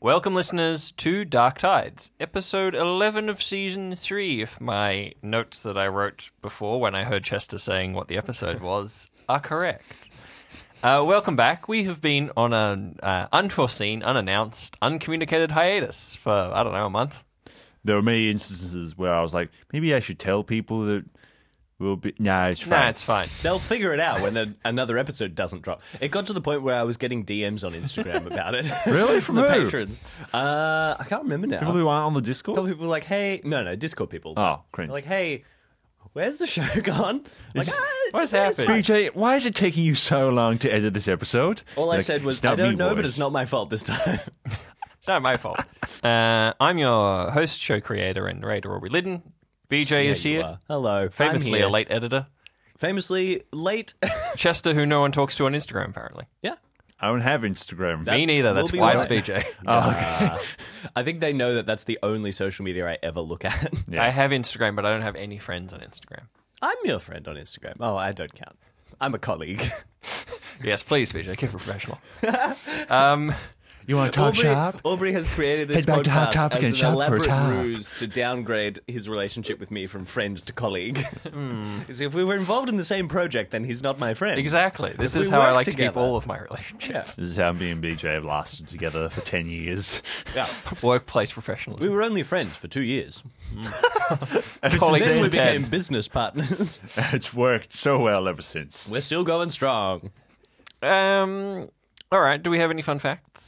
Welcome, listeners, to Dark Tides, episode 11 of season 3. If my notes that I wrote before when I heard Chester saying what the episode was are correct. Uh, welcome back. We have been on an uh, unforeseen, unannounced, uncommunicated hiatus for, I don't know, a month. There were many instances where I was like, maybe I should tell people that we'll be. Nah, it's fine. Nah, it's fine. They'll figure it out when the, another episode doesn't drop. It got to the point where I was getting DMs on Instagram about it. Really? From From the who? patrons. Uh, I can't remember now. People who aren't on the A couple Discord. people were like, hey, no, no, Discord people. Oh, cringe. Like, hey, where's the show gone? Like, ah, What's it's happening? fine. BJ, why is it taking you so long to edit this episode? All I Like, said was, "It's not I don't me, know, but boys." it's not my fault this time. It's not my fault. Uh, I'm your host, show creator, and narrator, Aubrey Lidden. BJ Yeah, is here, are. Hello. I'm famously here. a late editor. Famously late. Chester, who no one talks to on Instagram, apparently. yeah. I don't have Instagram. Me neither. That's why right. it's BJ. Uh, I think they know that that's the only social media I ever look at. Yeah. I have Instagram, but I don't have any friends on Instagram. I'm your friend on Instagram. Oh, I don't count. I'm a colleague. Yes, please, BJ, keep it professional. um, you want to talk Aubrey, shop? Aubrey has created this Head back to Hot podcast Topic as an shop for a elaborate top. ruse to downgrade his relationship with me from friend to colleague. You see, if we were involved in the same project, then he's not my friend. exactly. This If is we how I work like to keep together. all of my relationships. This is how me and BJ have lasted together for 10 years. Yeah. Workplace professionals. We professionalism. were only friends for two years. Ever Colleagues since Then we for 10. became business partners. then, it's worked so well ever since. we're still going strong. Um, all right. Do we have any fun facts?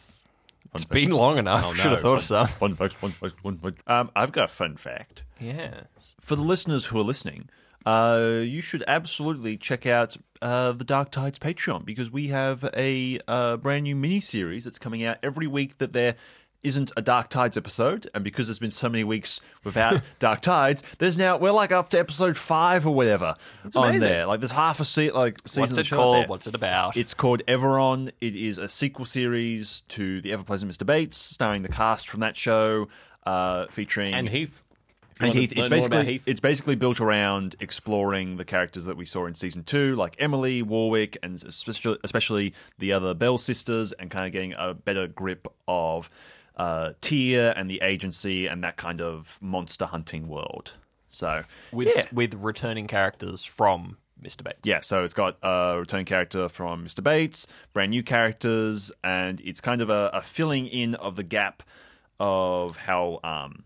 It's been long enough. Oh, Should have no. thought of some. One fact, one fact, one fact. Um, I've got a fun fact. Yes. For the listeners who are listening, uh, you should absolutely check out uh, the Dark Tides Patreon because we have a uh, brand new mini series that's coming out every week that there isn't a Dark Tides episode, and because there's been so many weeks without Dark Tides, there's now we're like up to episode five or whatever on amazing. there. Like there's half a se- like season What's it called? What's it about? It's called Everon. It is a sequel series to the Ever Pleasant Mr. Bates, starring the cast from that show, uh, featuring And Heath. And Heath, it's learn more about basically Heath. it's basically built around exploring the characters that we saw in season two, like Emily, Warwick, and especially especially the other Bell sisters, and kind of getting a better grip of uh, Tyr and the agency and that kind of monster hunting world. So with yeah. with returning characters from Mr. Bates. Yeah, so it's got a return character from Mr. Bates, brand new characters, and it's kind of a, a filling in of the gap of how um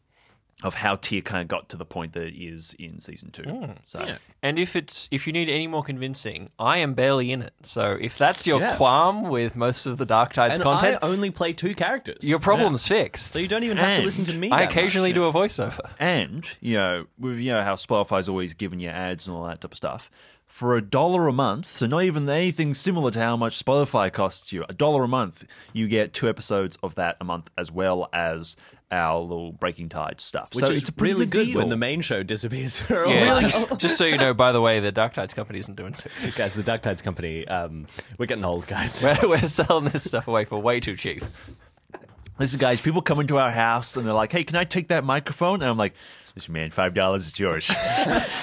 of how Tyr kind of got to the point that it is in season two. Hmm. so yeah. And if it's if you need any more convincing, I am barely in it. So if that's your Yeah. qualm with most of the Dark Tides and content, I only play two characters. your problem's fixed. so you don't even have to listen to me. I that occasionally much. do a voiceover. And you know, with you know how Spotify's always giving you ads and all that type of stuff. For a dollar a month, so not even anything similar to how much Spotify costs you, a dollar a month, you get two episodes of that a month, as well as our little Breaking Tide stuff. Which so is it's a pretty really good deal. when the main show disappears for a Yeah. while. Just so you know, by the way, the Dark Tides company isn't doing so. good. guys, the Duck Tides company, um, we're getting old, guys. We're, we're selling this stuff away for way too cheap. Listen, guys, people come into our house and they're like, "Hey, can I take that microphone?" And I'm like, "Listen, man, five dollars is yours.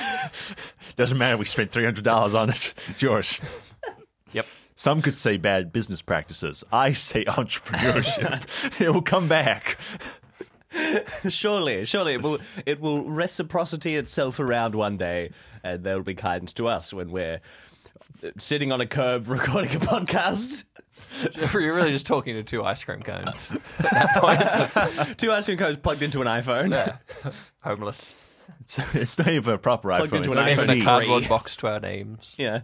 Doesn't matter. We spent three hundred dollars on it. It's yours." Yep. Some could say bad business practices. I say entrepreneurship. it will come back. Surely, surely it will it will reciprocity itself around one day, and they'll be kind to us when we're sitting on a curb recording a podcast. You're really just talking to two ice cream cones. Two ice cream cones plugged into an iPhone. Yeah. Homeless. So it's not even a proper Plugged iPhone. into It's an an It's iPhone a cardboard box to our names. Yeah.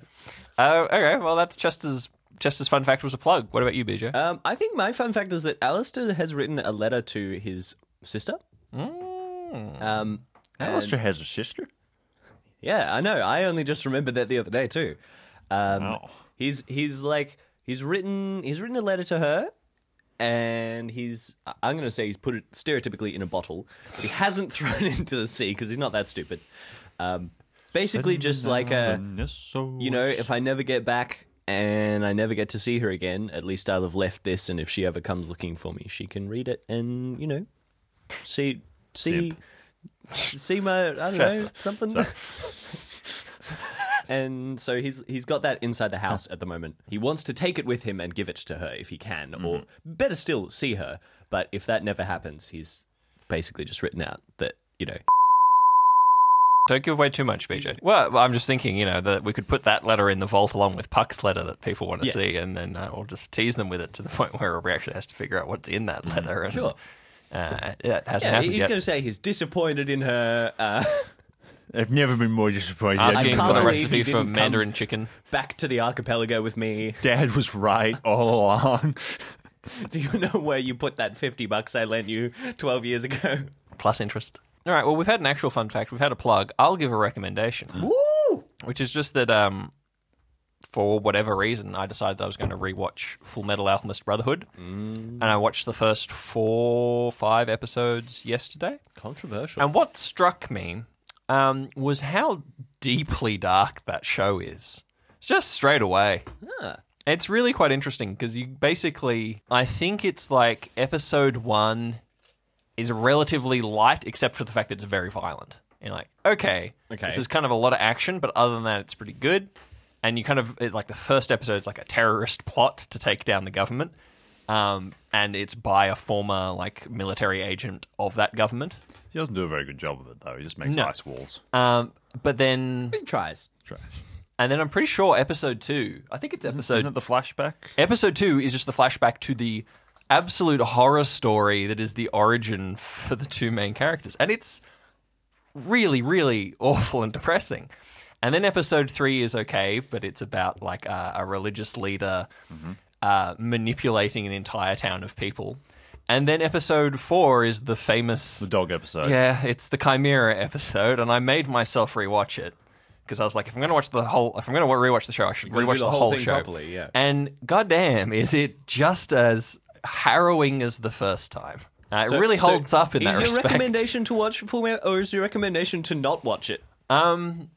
Uh, okay, well, that's Chester's, Chester's fun fact was a plug. What about you, BJ? Um, I think my fun fact is that Alistair has written a letter to his sister. Um, Alistair has a sister. Yeah, I know. I only just remembered that the other day too. Um, Wow. He's he's like he's written he's written a letter to her, and he's I'm going to say he's put it stereotypically in a bottle. But he hasn't thrown it into the sea because he's not that stupid. Um, basically, just like a you know, if I never get back and I never get to see her again, at least I'll have left this. And if she ever comes looking for me, she can read it and you know, see see see my I don't know something. And so he's he's got that inside the house at the moment. He wants to take it with him and give it to her if he can, or better still, see her. But if that never happens, he's basically just written out that you know Don't give away too much, BJ. Well, I'm just thinking, you know, that we could put that letter in the vault along with Puck's letter that people want to Yes. see, and then uh, we'll just tease them with it to the point where we actually has to figure out what's in that letter. And, Sure. Uh, yeah, hasn't yeah, happened he's yet. going to say he's disappointed in her. Uh, I've never been more disappointed. Asking can't for the recipe for Mandarin chicken. back to the archipelago with me. Dad was right all along. Do you know where you put that fifty bucks I lent you twelve years ago? plus interest. All right. Well, we've had an actual fun fact. We've had a plug. I'll give a recommendation, Woo! which is just that um, for whatever reason, I decided that I was going to rewatch Fullmetal Alchemist Brotherhood, and I watched the first four, five episodes yesterday. Controversial. And what struck me um, was how deeply dark that show is. It's just straight away. Ah. It's really quite interesting because you basically, I think it's like episode one is relatively light, except for the fact that it's very violent. You're like, okay, Okay. this is kind of a lot of action, but other than that, it's pretty good. And you kind of it's like the first episode is like a terrorist plot to take down the government, um, and it's by a former like military agent of that government. He doesn't do a very good job of it, though. He just makes No. ice walls. Um, but then, he tries. Trash. and then I'm pretty sure episode two. I think it's episode Isn't it the flashback? Episode two is just the flashback to the absolute horror story that is the origin for the two main characters. And it's really, really awful and depressing. And then episode three is okay, but it's about like a, a religious leader uh, manipulating an entire town of people. And then episode four is the famous. The dog episode. Yeah, it's the Chimera episode, and I made myself rewatch it because I was like, if I'm going to watch the whole, if I'm going to rewatch the show, I should rewatch the, the whole, whole show properly, yeah. And goddamn, is it just as harrowing as the first time? Uh, it So- really so holds up in that respect. Is your recommendation to watch Fullmetal, or is your recommendation to not watch it? Um,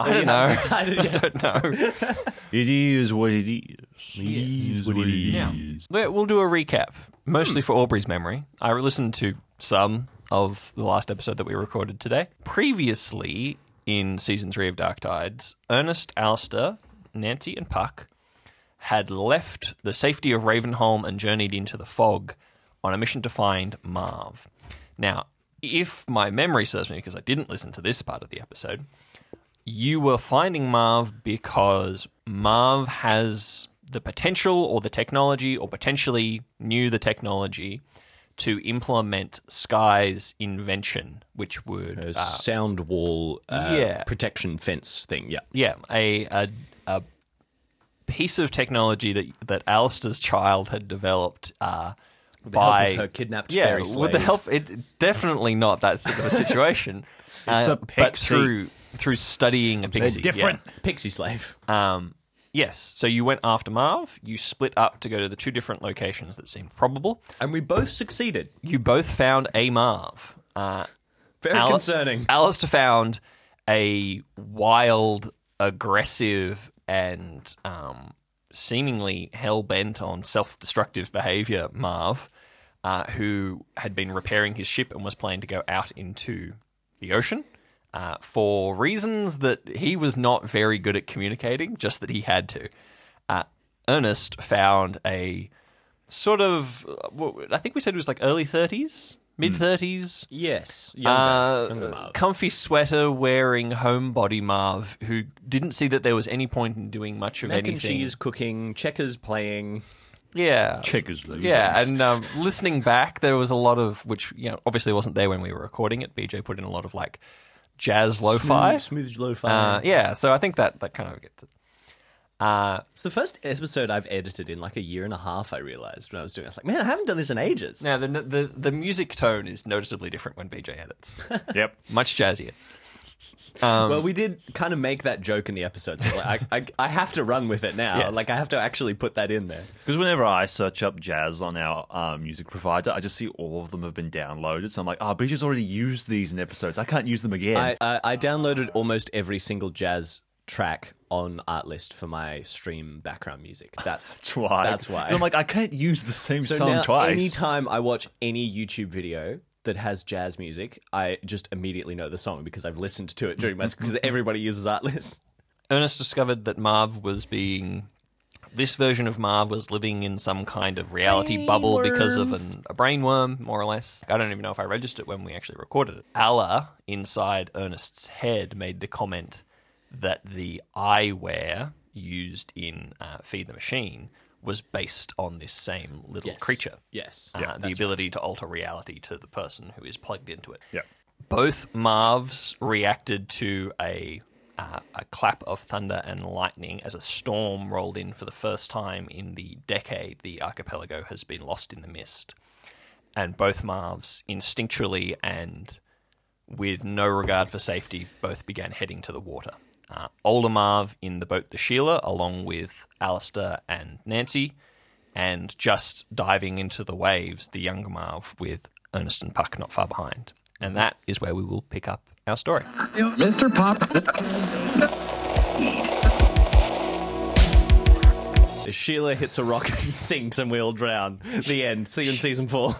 I don't you know. I don't know. It is what it is. It is what it Now, is. we- we'll do a recap, mostly hmm. for Aubrey's memory. I listened to some of the last episode that we recorded today. Previously, in season three of Dark Tides, Ernest, Alistair, Nancy, and Puck had left the safety of Ravenholm and journeyed into the fog on a mission to find Marv. Now, if my memory serves me, because I didn't listen to this part of the episode, you were finding Marv because Marv has the potential or the technology, or potentially knew the technology to implement Sky's invention, which would A uh, sound wall uh, yeah. protection fence thing. Yeah. yeah, a, a a piece of technology that that Alistair's child had developed uh, by her kidnapped yeah, fairy with the help. It definitely not that sort of a situation. It's uh, a but through through studying a pixie. Slave. Different. Pixie slave. Um, yes. So you went after Marv. You split up to go to the two different locations that seemed probable. And we both succeeded. You both found a Marv. Uh, Very Ali- concerning. Alistair found a wild, aggressive, and um, seemingly hell bent on self destructive behavior Marv, uh, who had been repairing his ship and was planning to go out into the ocean. Uh, for reasons that he was not very good at communicating, just that he had to. Uh, Ernest found a sort of, what- I think we said it was like early 30s, mid 30s, Yes. Younger, younger uh, Marv. comfy sweater wearing homebody Marv who didn't see that there was any point in doing much of Mac anything. and cheese cooking, checkers playing. Yeah. Checkers losing. Yeah, and um, listening back, there was a lot of which you know obviously wasn't there when we were recording it. BJ put in a lot of like jazz lo-fi. Smooth, smooth lo-fi. Uh, yeah, so I think that that kind of gets it. Uh, It's the first episode I've edited in like a year and a half. I realized when I was doing. it. I was like, man, I haven't done this in ages. now the, the the music tone is noticeably different when BJ edits. Yep. Much jazzier. Um, well, we did kind of make that joke in the episode. So I, like, I, I, I have to run with it now. Yes. Like I have to actually put that in there. Because whenever I search up jazz on our uh, music provider, I just see all of them have been downloaded. So I'm like, oh, BJ's already used these in episodes. I can't use them again. I, I, I downloaded almost every single jazz track on Artlist for my stream background music. That's That's why. That's why. 'Cause I'm like, I can't use the same So song now, twice. anytime I watch any YouTube video that has jazz music, I just immediately know the song because I've listened to it during my because everybody uses Artlist. Ernest discovered that Marv was being. This version of Marv was living in some kind of reality bubble because of an, a brainworm, more or less. I don't even know if I registered when we actually recorded it. Allah, inside Ernest's head, made the comment that the eyewear used in uh, Feed the Machine was based on this same little Yes. creature. Yes. Uh, Yeah, the ability to alter reality to the person who is plugged into it. Yeah. Both Marvs reacted to a uh, a clap of thunder and lightning as a storm rolled in for the first time in the decade the archipelago has been lost in the mist. And both Marvs instinctually and with no regard for safety both began heading to the water. Uh, older Marv in the boat the Sheila, along with Alistair and Nancy, and just diving into the waves, the younger Marv with Ernest and Puck not far behind. And that is where we will pick up our story. Mr. Pop. Sheila hits a rock and sinks, and we all drown. The end. See you in season four.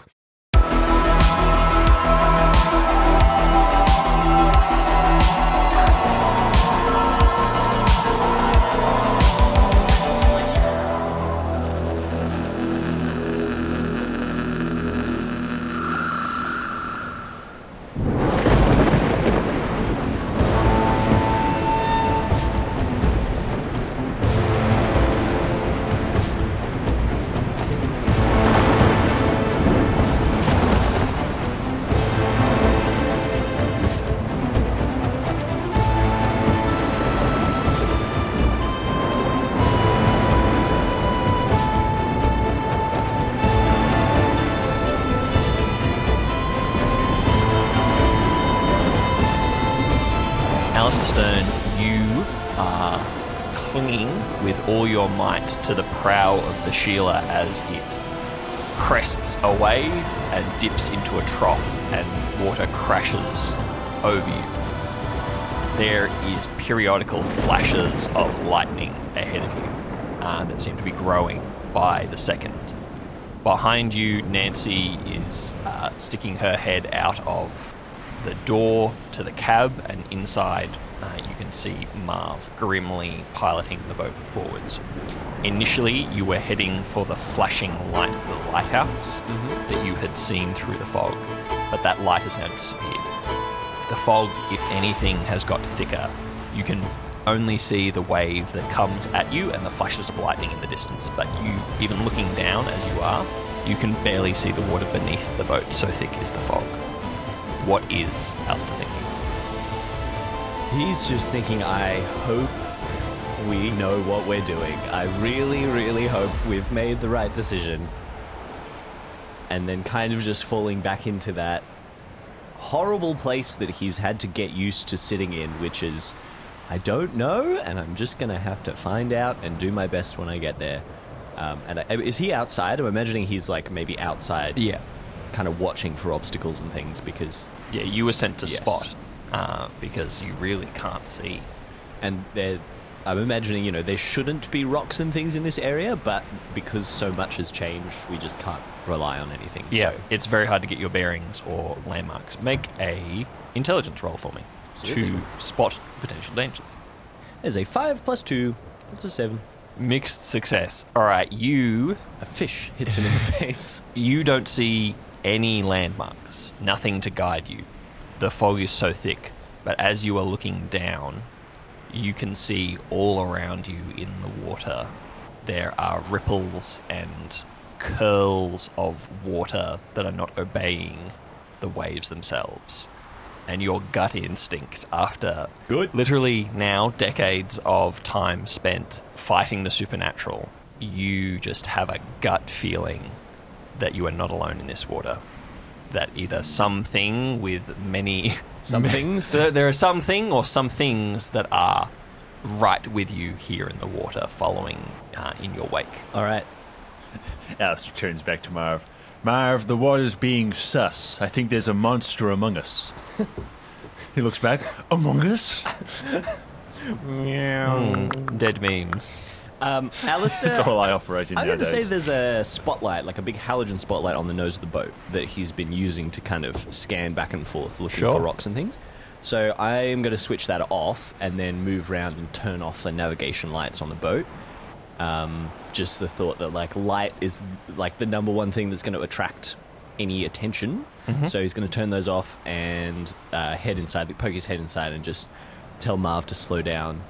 All your might to the prow of the Sheila as it crests a wave and dips into a trough and water crashes over you. There is periodical flashes of lightning ahead of you uh, that seem to be growing by the second. Behind you, Nancy is uh, sticking her head out of the door to the cab, and inside uh, you can see Marv grimly piloting the boat forwards. Initially, you were heading for the flashing light of the lighthouse that you had seen through the fog, but that light has now disappeared. The fog, if anything, has got thicker. You can only see the wave that comes at you and the flashes of lightning in the distance, but you, even looking down as you are, you can barely see the water beneath the boat, so thick is the fog. What is Alistair thinking? He's just thinking, I hope we know what we're doing. I really, really hope we've made the right decision. And then kind of just falling back into that horrible place that he's had to get used to sitting in, which is, I don't know, and I'm just going to have to find out and do my best when I get there. Um, and I, is he outside? I'm imagining he's like maybe outside, Yeah. kind of watching for obstacles and things because Yeah, you were sent to Yes. spot uh, because you really can't see. and there I'm imagining, you know, there shouldn't be rocks and things in this area, but because so much has changed, we just can't rely on anything. Yeah, So, it's very hard to get your bearings or landmarks. Make a intelligence roll for me Absolutely. to spot potential dangers. there's a five plus two. That's a seven. Mixed success. All right, you A fish hits him in the face. you don't see any landmarks, nothing to guide you. The fog is so thick, but as you are looking down, you can see all around you in the water. There are ripples and curls of water that are not obeying the waves themselves. And your gut instinct, after Good. literally now decades of time spent fighting the supernatural, you just have a gut feeling that you are not alone in this water. That either something with many Some things? there, there are something or some things that are right with you here in the water, following uh, in your wake. All right. Alistair turns back to Marv. Marv, the water's being sus. I think there's a monster among us. he looks back. Among us? Mm, dead memes. Um, Alistair. That's all I operate in I'm going to nowadays. say there's a spotlight, like a big halogen spotlight on the nose of the boat that he's been using to kind of scan back and forth looking Sure. for rocks and things. So I am going to switch that off and then move around and turn off the navigation lights on the boat. Um, just the thought that like light is like the number one thing that's going to attract any attention. So he's going to turn those off and uh, head inside, poke his head inside, and just tell Marv to slow down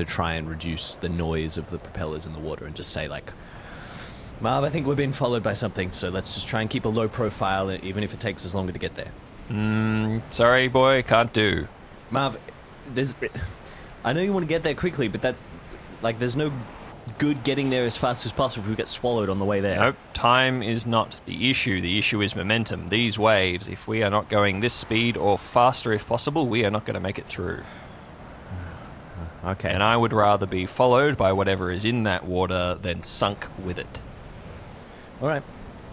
to try and reduce the noise of the propellers in the water, and just say like, Marv, I think we're being followed by something, so let's just try and keep a low profile, even if it takes us longer to get there. Mm, sorry, boy, can't do. Marv, there's. I know you want to get there quickly, but that, like, there's no good getting there as fast as possible if we get swallowed on the way there. Nope, time is not the issue. The issue is momentum. These waves, if we are not going this speed or faster if possible, we are not going to make it through. Okay. And I would rather be followed by whatever is in that water than sunk with it. All right.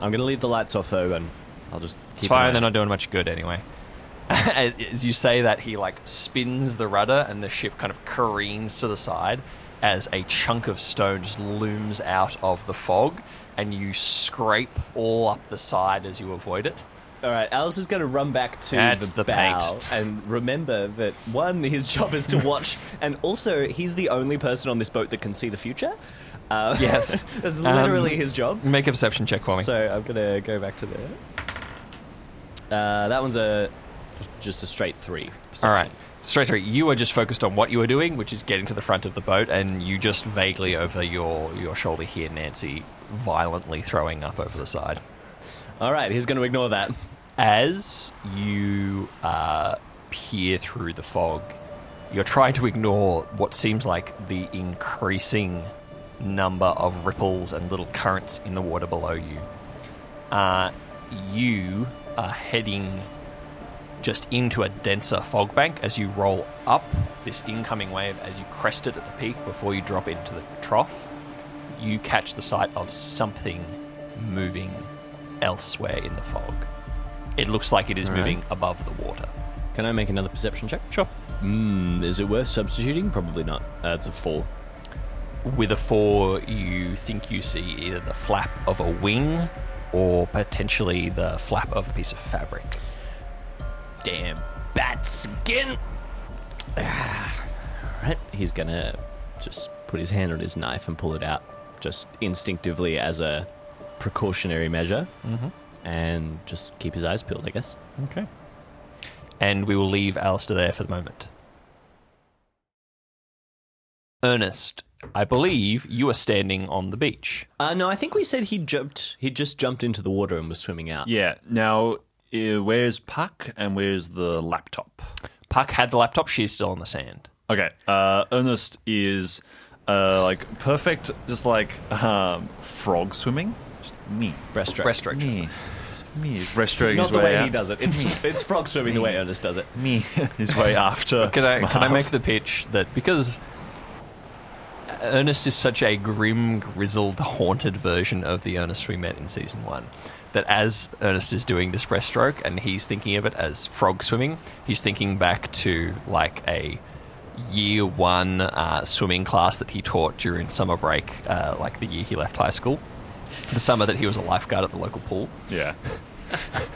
I'm gonna leave the lights off though, and I'll just. It's fine, they're not doing much good anyway. as you say that, he like spins the rudder and the ship kind of careens to the side as a chunk of stone just looms out of the fog and you scrape all up the side as you avoid it. All right. Alice is gonna run back to That's the, the bow and remember that one, his job is to watch, and also he's the only person on this boat that can see the future. Uh, Yes. that's Um, literally his job. Make a perception check for me. So I'm gonna go back to there. Uh, that one's a just a straight three. All perception. right. Straight three. You are just focused on what you were doing, which is getting to the front of the boat, and you just vaguely over your, your shoulder hear Nancy violently throwing up over the side. All right. He's gonna ignore that. As you uh, peer through the fog, you're trying to ignore what seems like the increasing number of ripples and little currents in the water below you. Uh, you are heading just into a denser fog bank as you roll up this incoming wave as you crest it at the peak before you drop into the trough. You catch the sight of something moving elsewhere in the fog. It looks like it is Alright. moving above the water. Can I make another perception check? Sure. Hmm. Is it worth substituting? Probably not. Uh, it's a four. With a four, you think you see either the flap of a wing or potentially the flap of a piece of fabric. Damn bat skin. Ah. right. He's gonna just put his hand on his knife and pull it out, just instinctively as a precautionary measure, Mm-hmm. and just keep his eyes peeled. I guess. Okay. And we will leave Alistair there for the moment. Ernest, I believe you are standing on the beach. Uh, no, I think we said he jumped. He just jumped into the water and was swimming out. Yeah. Now, uh, where's Puck and where's the laptop? Puck had the laptop, she's still on the sand. Okay. Uh, Ernest is uh, like perfect, just like um, frog swimming. Just me. Breaststroke. Breaststroke. Me. Me. Breaststroke Not his the way way he does it. It's it's frog swimming the way Ernest does it. Me. his way after. Can I, can I make the pitch that because Ernest is such a grim, grizzled, haunted version of the Ernest we met in season one, that as Ernest is doing this breaststroke and he's thinking of it as frog swimming, he's thinking back to like a year one uh, swimming class that he taught during summer break, uh, like the year he left high school. The summer that he was a lifeguard at the local pool. Yeah.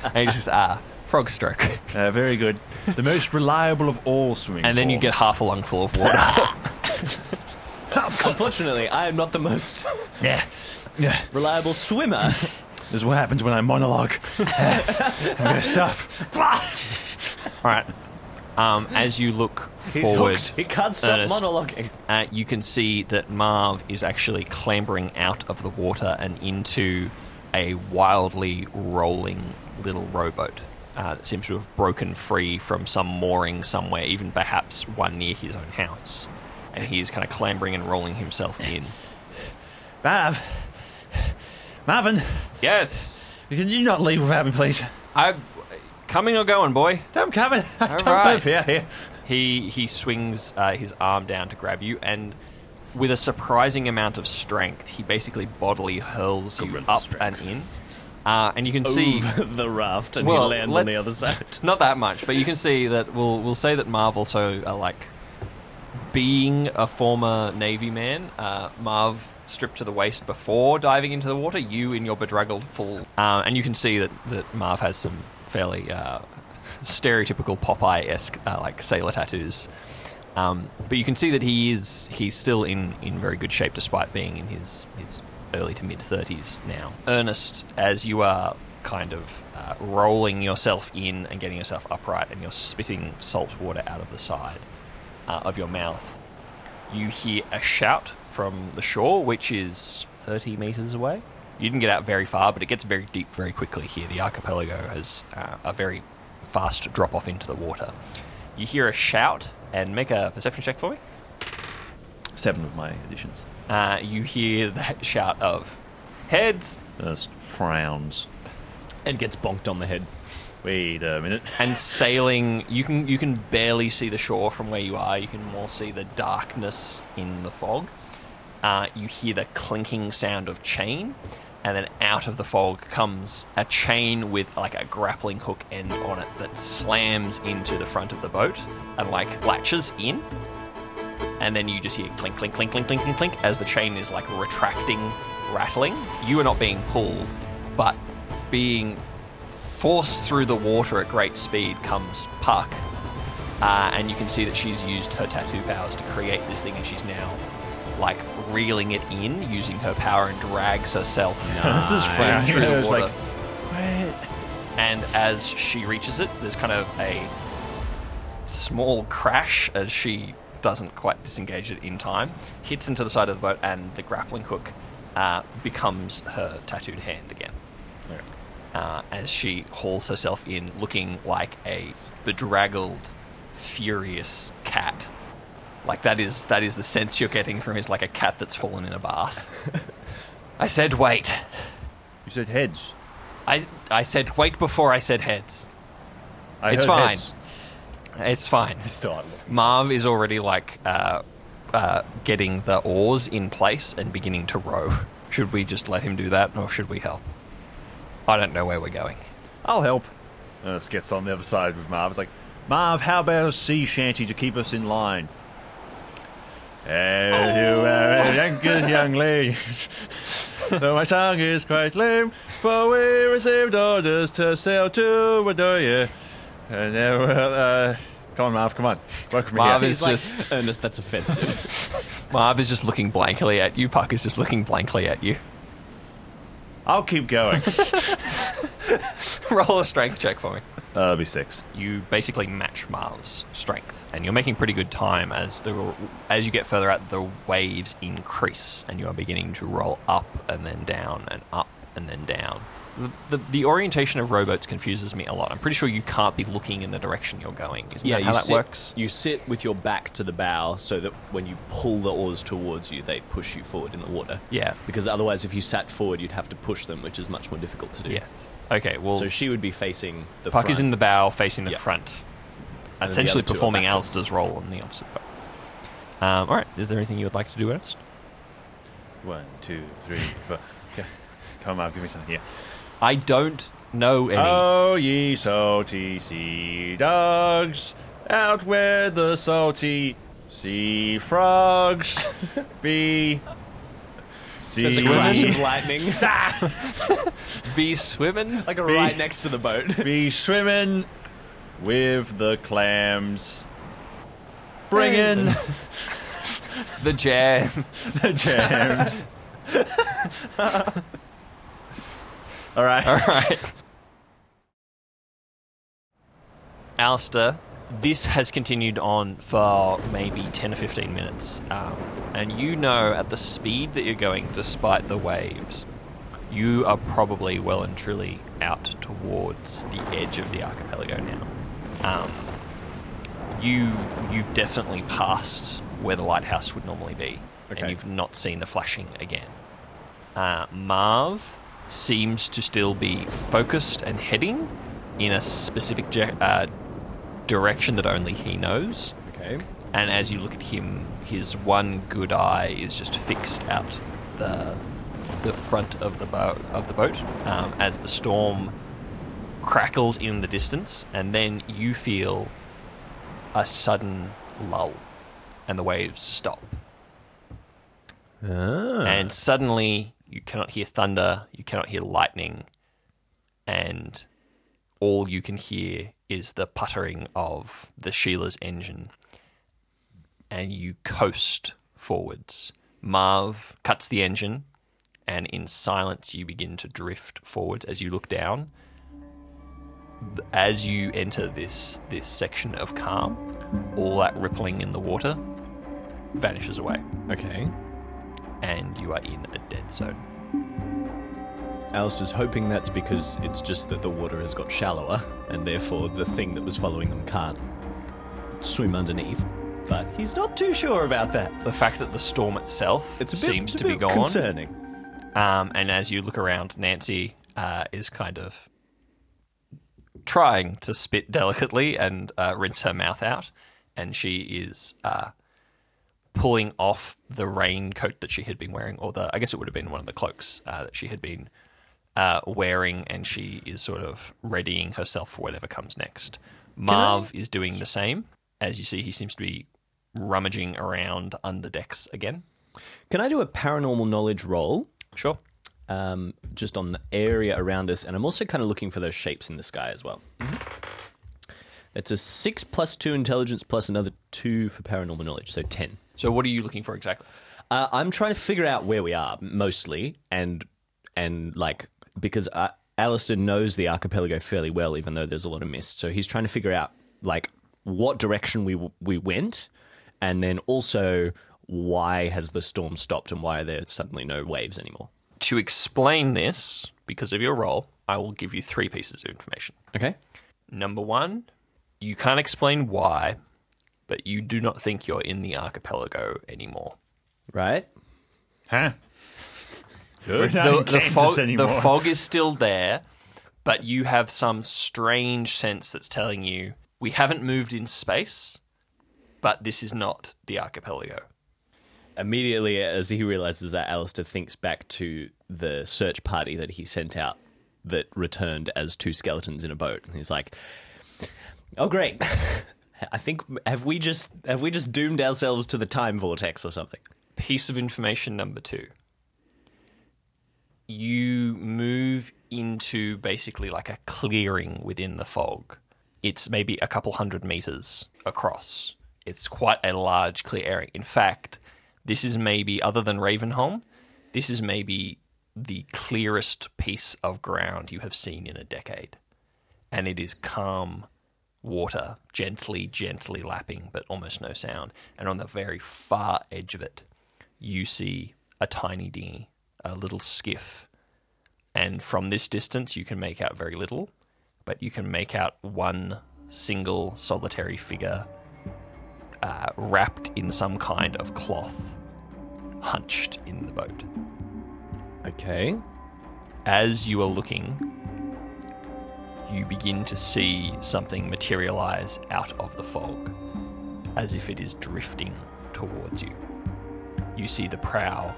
And he just, ah, frog stroke. Uh, very good. The most reliable of all swimming. And then you get forms. half a lungful of water. Unfortunately, I am not the most Yeah. Yeah. reliable swimmer. This is what happens when I monologue. I'm gonna stop. All right. Um, as you look He's forward, hooked. He can't stop Ernest, monologuing. uh, you can see that Marv is actually clambering out of the water and into a wildly rolling little rowboat. Uh, that seems to have broken free from some mooring somewhere, even perhaps one near his own house. And he is kind of clambering and rolling himself in. Marv. Marvin, Yes, can you not leave without me, please? I'm coming or going, boy. I'm coming. I All don't right. live here. here. He he swings uh, his arm down to grab you, and with a surprising amount of strength, he basically bodily hurls you Gorilla up strength. and in. Uh, and you can see Over the raft and well, he lands on the other side. Not that much, but you can see that we'll we'll say that Marv also uh, like being a former Navy man. Uh, Marv stripped to the waist before diving into the water. You in your bedraggled full, uh, and you can see that that Marv has some fairly uh, stereotypical Popeye esque uh, like sailor tattoos. Um, but you can see that he is he's still in, in very good shape despite being in his, his early to mid 30s now. Ernest, as you are kind of uh, rolling yourself in and getting yourself upright and you're spitting salt water out of the side uh, of your mouth, you hear a shout from the shore, which is 30 meters away. You didn't get out very far, but it gets very deep very quickly here. The archipelago has uh, a very fast drop off into the water. You hear a shout, and make a perception check for me. Seven of my additions. Uh, you hear the shout of heads Ernest frowns. And gets bonked on the head. Wait a minute. and sailing. You can you can barely see the shore from where you are. You can more see the darkness in the fog. Uh, you hear the clinking sound of chain, and then out of the fog comes a chain with like a grappling hook end on it that slams into the front of the boat and like latches in. And then you just hear clink, clink, clink, clink, clink, clink, clink as the chain is like retracting, rattling. You are not being pulled, but being forced through the water at great speed comes Puck. Uh, and you can see that she's used her tattoo powers to create this thing, and she's now like reeling it in using her power and drags herself. This is Nice. frowning. through the It's water. like, wait. And as she reaches it, there's kind of a small crash as she doesn't quite disengage it in time, hits into the side of the boat, and the grappling hook uh, becomes her tattooed hand again. Uh, as she hauls herself in, looking like a bedraggled, furious cat. Like that is that is the sense you're getting from is like a cat that's fallen in a bath. I said wait. You said heads. I I said wait before I said heads. I It's fine. heads. It's fine. I- Marv is already like uh, uh, getting the oars in place and beginning to row. Should we just let him do that, or should we help? I don't know where we're going. I'll help. Ernest gets on the other side with Marv. It's like, Marv, how about a sea shanty to keep us in line? And you are a youngest young ladies. Though my song is quite lame, for we received orders to sail to Wadoya. And then, well, uh, come on, Marv, come on. Work with me Marv here. is He's like, just- Ernest, that's offensive. Marv is just looking blankly at you. Puck is just looking blankly at you. I'll keep going. Roll a strength check for me. Uh, be six. you basically match Marv's strength, and you're making pretty good time as the as you get further out, the waves increase, and you are beginning to roll up and then down and up and then down. The, the, the orientation of rowboats confuses me a lot. I'm pretty sure you can't be looking in the direction you're going. Isn't yeah, that you how that sit, works? You sit with your back to the bow so that when you pull the oars towards you, they push you forward in the water. Yeah. Because otherwise, if you sat forward, you'd have to push them, which is much more difficult to do. Yes. Okay. Well, So she would be facing the Puck front. is in the bow, facing the Yeah. front, And then the essentially other two are performing backwards. Alistair's role on the opposite boat. Um, all right. Is there anything you would like to do, Ernest? One, two, three, four. Okay. Come on, give me something here. I don't know any. Oh, ye salty sea dogs, out where the salty sea frogs be. There's a Sea crash of lightning, be swimming. like a Be- right next to the boat. be swimming with the clams, Bring in The jams. the jams. All right. All right. Alistair, this has continued on for maybe 10 or 15 minutes. Um, and you know, at the speed that you're going, despite the waves, you are probably well and truly out towards the edge of the archipelago now. Um, you you've definitely passed where the lighthouse would normally be, Okay. and you've not seen the flashing again. Uh, Marv seems to still be focused and heading in a specific ge- uh, direction that only he knows. Okay. And as you look at him, his one good eye is just fixed out the the front of the boat of the boat um, as the storm crackles in the distance, and then you feel a sudden lull, and the waves stop. Ah. And suddenly, you cannot hear thunder, you cannot hear lightning, and all you can hear is the puttering of the Sheila's engine, and you coast forwards. Marv cuts the engine, and in silence, you begin to drift forwards as you look down. As you enter this this section of calm, all that rippling in the water vanishes away, Okay. and you are in a dead zone. Alistair's hoping that's because it's just that the water has got shallower, and therefore the thing that was following them can't swim underneath. But he's not too sure about that. The fact that the storm itself It's a bit, seems it's to a be bit gone. concerning. Um, and as you look around, Nancy uh, is kind of trying to spit delicately and uh, rinse her mouth out. And she is uh, pulling off the raincoat that she had been wearing, or the I guess it would have been one of the cloaks uh, that she had been uh, wearing, and she is sort of readying herself for whatever comes next. Marv is doing the same. As you see, he seems to be rummaging around under decks again. Can I do a paranormal knowledge roll? Sure. um, just on the area around us, and I'm also kind of looking for those shapes in the sky as well. That's a six plus two intelligence plus another two for paranormal knowledge, so ten. So, what are you looking for exactly? Uh, I'm trying to figure out where we are mostly, and and like because uh, Alistair knows the archipelago fairly well, even though there's a lot of mist. So he's trying to figure out like what direction we we went, and then also why has the storm stopped and why are there suddenly no waves anymore. To explain this, because of your role, I will give you three pieces of information. Okay. Number one, you can't explain why, but you do not think you're in the archipelago anymore. Right. Huh? We're not The, in the Kansas fog, the fog is still there, but you have some strange sense that's telling you we haven't moved in space, but this is not the archipelago. Immediately, as he realizes that, Alistair thinks back to the search party that he sent out that returned as two skeletons in a boat. And he's like, "Oh, great! I think have we just have we just doomed ourselves to the time vortex or something?" piece of information number two. You move into basically like a clearing within the fog. It's maybe a couple hundred meters across. It's quite a large clear area. In fact, this is maybe, other than Ravenholm, this is maybe the clearest piece of ground you have seen in a decade. And it is calm water, gently, gently lapping, but almost no sound. And on the very far edge of it, you see a tiny dinghy, a little skiff. And from this distance, you can make out very little, but you can make out one single solitary figure uh, wrapped in some kind of cloth, hunched in the boat. Okay. As you are looking, you begin to see something materialize out of the fog, as if it is drifting towards you. You see the prow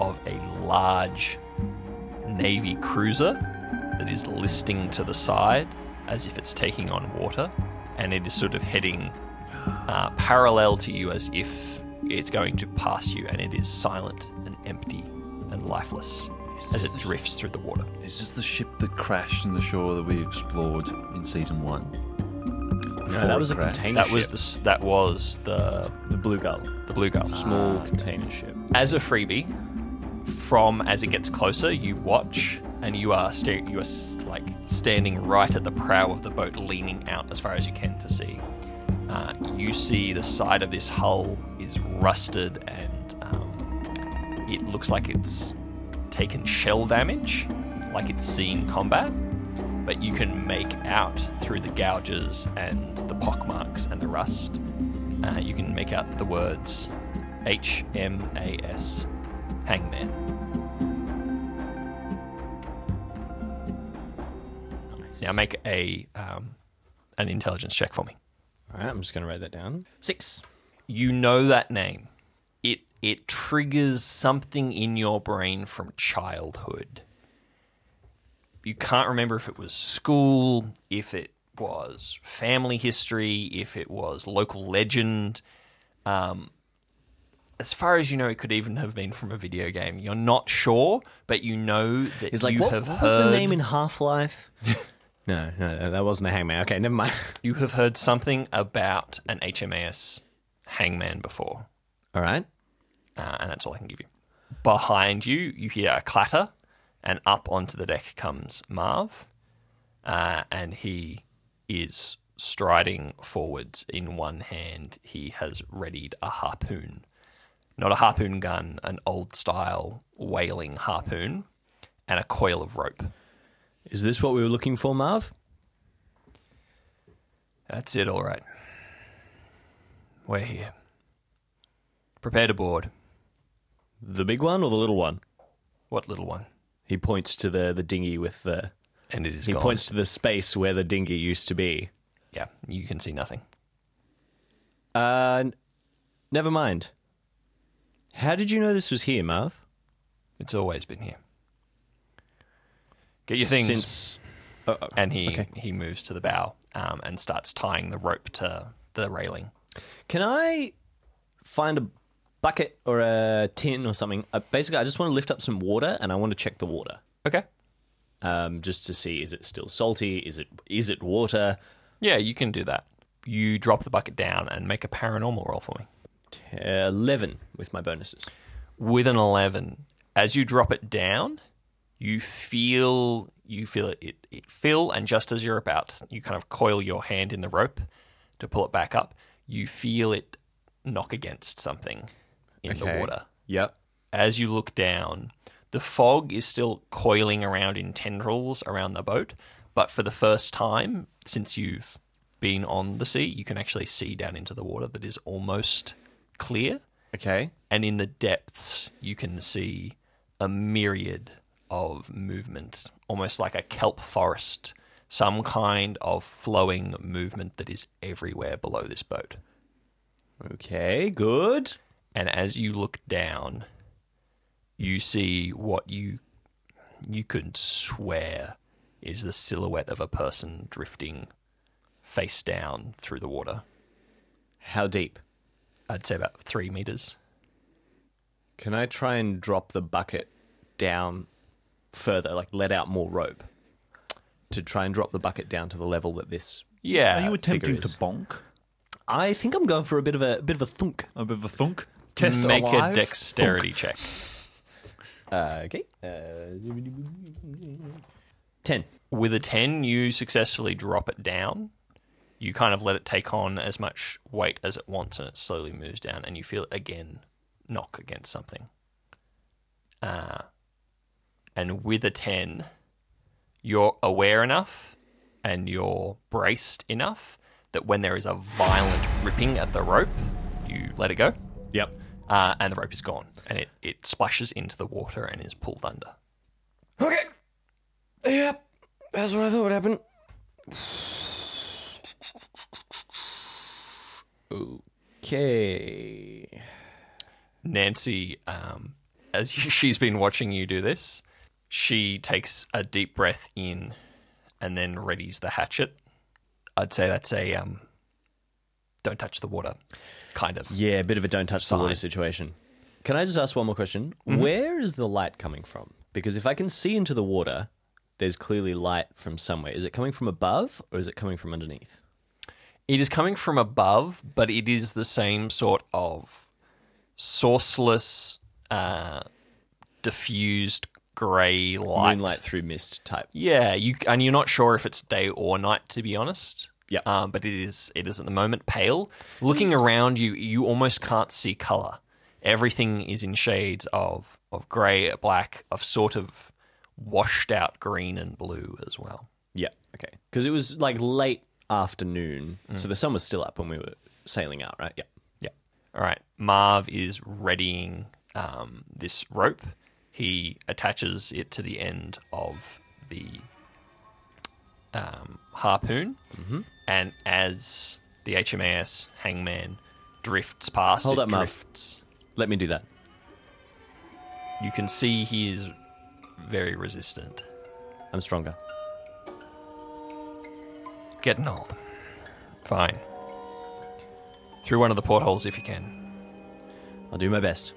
of a large navy cruiser that is listing to the side as if it's taking on water, and it is sort of heading uh, parallel to you as if it's going to pass you, and it is silent and empty and lifeless as it drifts through the water. Is this the ship that crashed in the shore that we explored in season one? No, that was a Before it crashed. container That was the that was the the Blue Gull, the blue gull. small container ship. As a freebie, from as it gets closer, you watch, and you are sta- you are like standing right at the prow of the boat, leaning out as far as you can to see. Uh, you see the side of this hull is rusted, and um, it looks like it's taken shell damage, like it's seen combat. But you can make out through the gouges and the pockmarks and the rust. Uh, you can make out the words H M A S, Hangman. Now make a um, an intelligence check for me. All right, I'm just going to write that down. Six. You know that name. It it triggers something in your brain from childhood. You can't remember if it was school, if it was family history, if it was local legend. Um, as far as you know, it could even have been from a video game. You're not sure, but you know that He's like, you what, have what heard. was the name in Half Life? No, no, no, that wasn't a hangman. Okay, never mind. You have heard something about an HMAS hangman before, All right. uh, and that's all I can give you. Behind you, you hear a clatter, and up onto the deck comes Marv, uh, and he is striding forwards. In one hand, he has readied a harpoon. Not a harpoon gun, an old style whaling harpoon, and a coil of rope. Is this what we were looking for, Marv? That's it, all right. We're here. Prepare to board. The big one or the little one? What little one? He points to the, the dinghy with the. And it is He gone. points to the space where the dinghy used to be. Yeah, you can see nothing. Uh, n- never mind. How did you know this was here, Marv? It's always been here. Get your things. Since. Oh, oh, and he okay. he moves to the bow um, and starts tying the rope to the railing. Can I find a bucket or a tin or something? Uh, basically, I just want to lift up some water and I want to check the water. Okay. Um, just to see is it still salty? Is it is it water? Yeah, you can do that. You drop the bucket down and make a paranormal roll for me. Eleven with my bonuses. with an 11 as you drop it down you feel you feel it, it, it fill and just as you're about you kind of coil your hand in the rope to pull it back up you feel it knock against something in the water Yep. as you look down the fog is still coiling around in tendrils around the boat but for the first time since you've been on the sea you can actually see down into the water that is almost clear Okay. and in the depths you can see a myriad of movement, almost like a kelp forest, some kind of flowing movement that is everywhere below this boat. Okay. Good. And as you look down, you see what you you could swear is the silhouette of a person drifting face down through the water. How deep? I'd say about three meters. Can I try and drop the bucket down further, like let out more rope to try and drop the bucket down to the level that this? Yeah. Are you attempting to bonk? I think I'm going for a bit of a bit of a thunk. A bit of a thunk? Test make alive? a dexterity check. Uh, okay. Uh, Ten. With a 10, you successfully drop it down. You kind of let it take on as much weight as it wants, and it slowly moves down, and you feel it again knock against something. Uh, and with a 10, you're aware enough and you're braced enough that when there is a violent ripping at the rope, you let it go, Yep. uh, and the rope is gone, and it, it splashes into the water and is pulled under. Okay. Yep. That's what I thought would happen. Okay. Nancy, um, as you, she's been watching you do this, she takes a deep breath in and then readies the hatchet. I'd say that's a um, don't touch the water kind of. Yeah, a bit of a don't touch the water situation. Can I just ask one more question? Where is the light coming from? Because if I can see into the water, there's clearly light from somewhere. Is it coming from above or is it coming from underneath? It is coming from above, but it is the same sort of sourceless, uh, diffused grey light. Moonlight through mist type. Yeah, you and you're not sure if it's day or night, to be honest. Yeah. Um, but it is it is at the moment pale. Looking around you, you almost can't see color. Everything is in shades of of grey, black, of sort of washed out green and blue as well. Yeah. Okay. Because it was like late afternoon, so the sun was still up when we were sailing out, right? Yeah. Yeah. All right. Marv is readying um, this rope. He attaches it to the end of the um, harpoon, and as the HMAS Hangman drifts past, Hold it up, Marv. drifts. Let me do that. You can see he is very resistant. I'm stronger. Getting old. Fine. Through one of the portholes if you can. I'll do my best.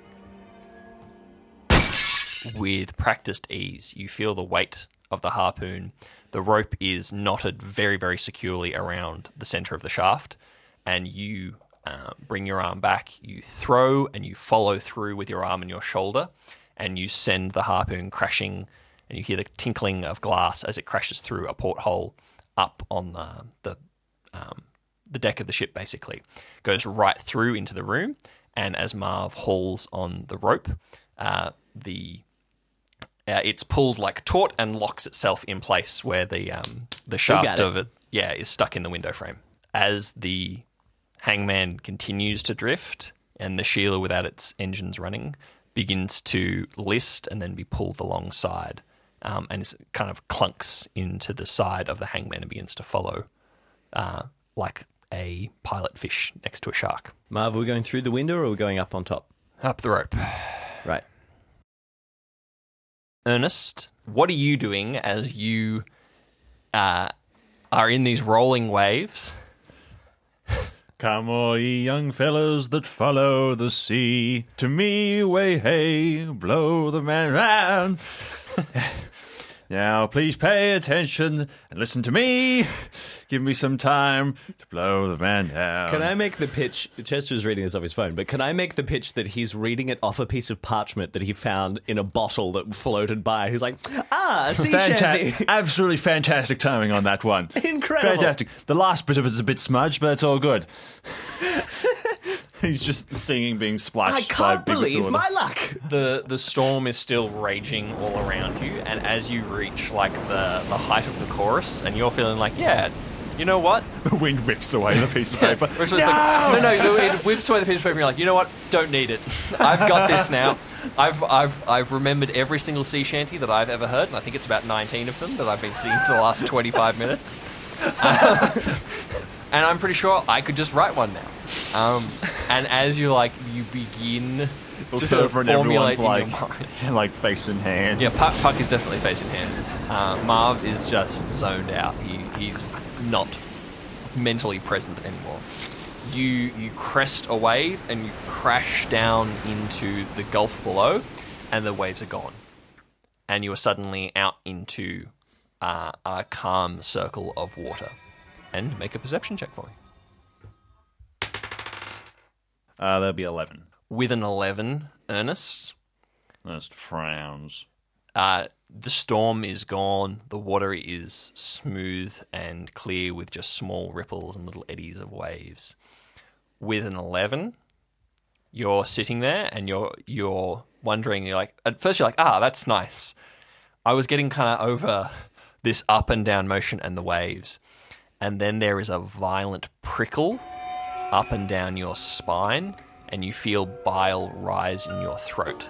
with practiced ease, you feel the weight of the harpoon, the rope is knotted very, very securely around the center of the shaft, and you uh, bring your arm back, you throw, and you follow through with your arm and your shoulder, and you send the harpoon crashing, and you hear the tinkling of glass as it crashes through a porthole up on the the um, the deck of the ship. Basically, goes right through into the room, and as Marv hauls on the rope, uh, the uh, it's pulled like taut and locks itself in place where the um, the shaft it. of it yeah is stuck in the window frame. As the hangman continues to drift and the Sheila without its engines running begins to list and then be pulled alongside um, and it kind of clunks into the side of the hangman and begins to follow uh, like a pilot fish next to a shark. Marv, are we going through the window or are we going up on top? Up the rope. Right. Ernest, what are you doing as you uh, are in these rolling waves? Come all ye young fellows that follow the sea, to me way hey, blow the man round. Now please pay attention and listen to me. Give me some time to blow the man down. Can I make the pitch? Chester's reading this off his phone, but can I make the pitch that he's reading it off a piece of parchment that he found in a bottle that floated by? He's like, ah, sea Fanta- shanty. absolutely fantastic timing on that one. Incredible. Fantastic. The last bit of it is a bit smudged, but it's all good. He's just singing, being splashed. I by can't big bits of believe water. my luck. The the storm is still raging all around you, and as you reach like the, the height of the chorus, and you're feeling like, yeah, you know what? The wind whips away the piece of paper. Which was like, no, no, it whips away the piece of paper. And you're like, you know what? Don't need it. I've got this now. I've, I've, I've remembered every single sea shanty that I've ever heard, and I think it's about 19 of them that I've been singing for the last 25 minutes. And I'm pretty sure I could just write one now. Um, and as you like, you begin Looks to over and everyone's like, like face in hands. Yeah, Puck, Puck is definitely facing hands. Uh, Marv is just zoned out. He, he's not mentally present anymore. You you crest a wave and you crash down into the gulf below, and the waves are gone, and you are suddenly out into uh, a calm circle of water. And make a perception check for me. Uh, that'll be 11. With an eleven, Ernest, Ernest frowns. Uh, the storm is gone. The water is smooth and clear with just small ripples and little eddies of waves. With an eleven, you're sitting there and you're you're wondering. You're like at first you're like, ah, that's nice. I was getting kind of over this up and down motion and the waves, and then there is a violent prickle up and down your spine, and you feel bile rise in your throat.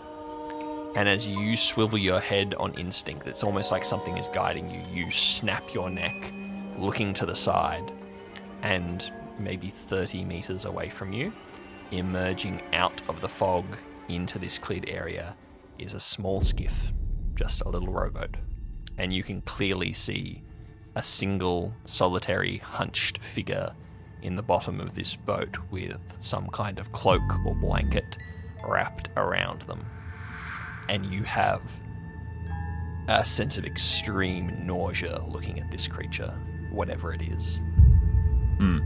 And as you swivel your head on instinct, it's almost like something is guiding you. You snap your neck, looking to the side, and maybe 30 meters away from you, emerging out of the fog into this cleared area, is a small skiff, just a little rowboat. And you can clearly see a single solitary hunched figure in the bottom of this boat with some kind of cloak or blanket wrapped around them and you have a sense of extreme nausea looking at this creature, whatever it is. Hmm.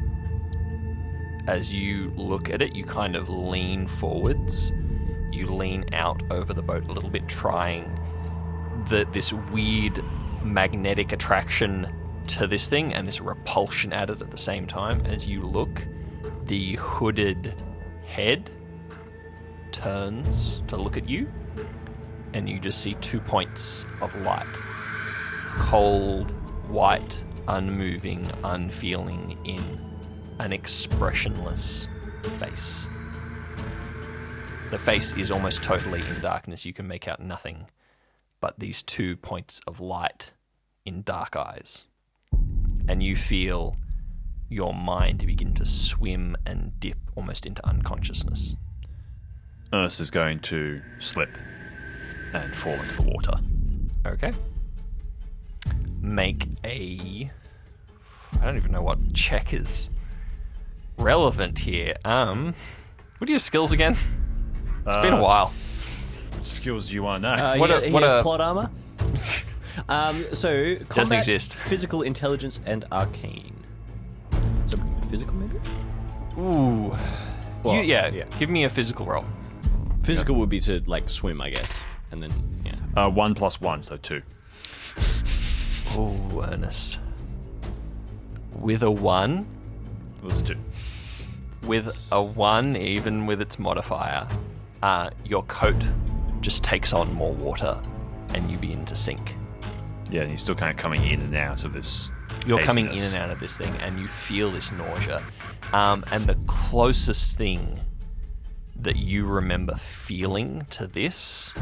As you look at it, you kind of lean forwards. You lean out over the boat a little bit, trying the, this weird magnetic attraction to this thing and this repulsion at it at the same time. As you look, the hooded head turns to look at you and you just see two points of light. Cold, white, unmoving, unfeeling in an expressionless face. The face is almost totally in darkness. You can make out nothing but these two points of light in dark eyes. And you feel your mind begin to swim and dip almost into unconsciousness. Ernest is going to slip and fall into the water. Okay. Make a. I don't even know what check is relevant here. Um, what are your skills again? It's been a Uh, while. What skills do you want to know? Uh, What he, a- he what has a- plot armor. Um, so combat, exist. physical intelligence, and arcane. So physical, maybe. Ooh. Well, you, yeah, yeah. give me a physical roll. Physical would be to like swim, I guess, and then yeah. Uh, one plus one, so two. Oh, Ernest. With a one, It was a two. with a one, even with its modifier, uh, your coat just takes on more water and you begin to sink. Yeah, and he's still kind of coming in and out of this. You're coming in and out of this thing and you feel this nausea. Um, and the closest thing that you remember feeling to this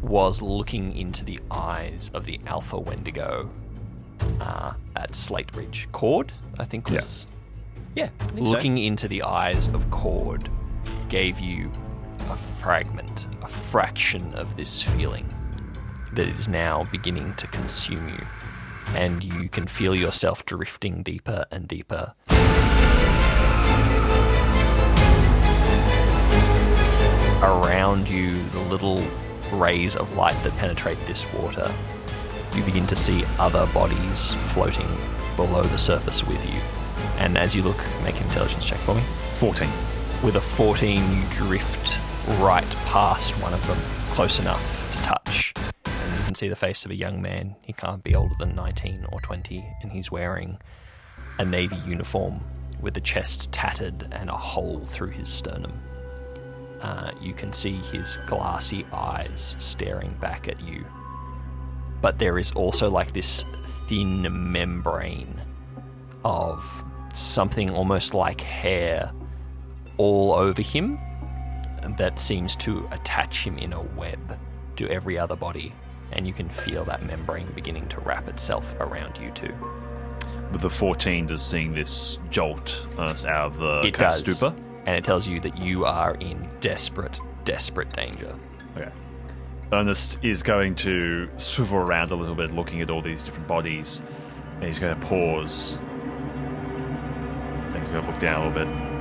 was looking into the eyes of the Alpha Wendigo uh, at Slate Ridge. Cord, I think, Yeah. was Yeah, I think so. looking into the eyes of Cord gave you a fragment, a fraction of this feeling that is now beginning to consume you. And you can feel yourself drifting deeper and deeper. Around you, the little rays of light that penetrate this water, you begin to see other bodies floating below the surface with you. And as you look, make an intelligence check for me. 14. With a 14, you drift right past one of them, close enough to touch. And you can see the face of a young man. He can't be older than 19 or 20, and he's wearing a navy uniform with the chest tattered and a hole through his sternum. Uh, you can see his glassy eyes staring back at you. But there is also like this thin membrane of something almost like hair all over him that seems to attach him in a web to every other body. And you can feel that membrane beginning to wrap itself around you too. With the 14, does seeing this jolt uh, us out of the it does. stupor? And it tells you that you are in desperate, desperate danger. Okay. Ernest is going to swivel around a little bit, looking at all these different bodies, and he's going to pause. And he's going to look down a little bit.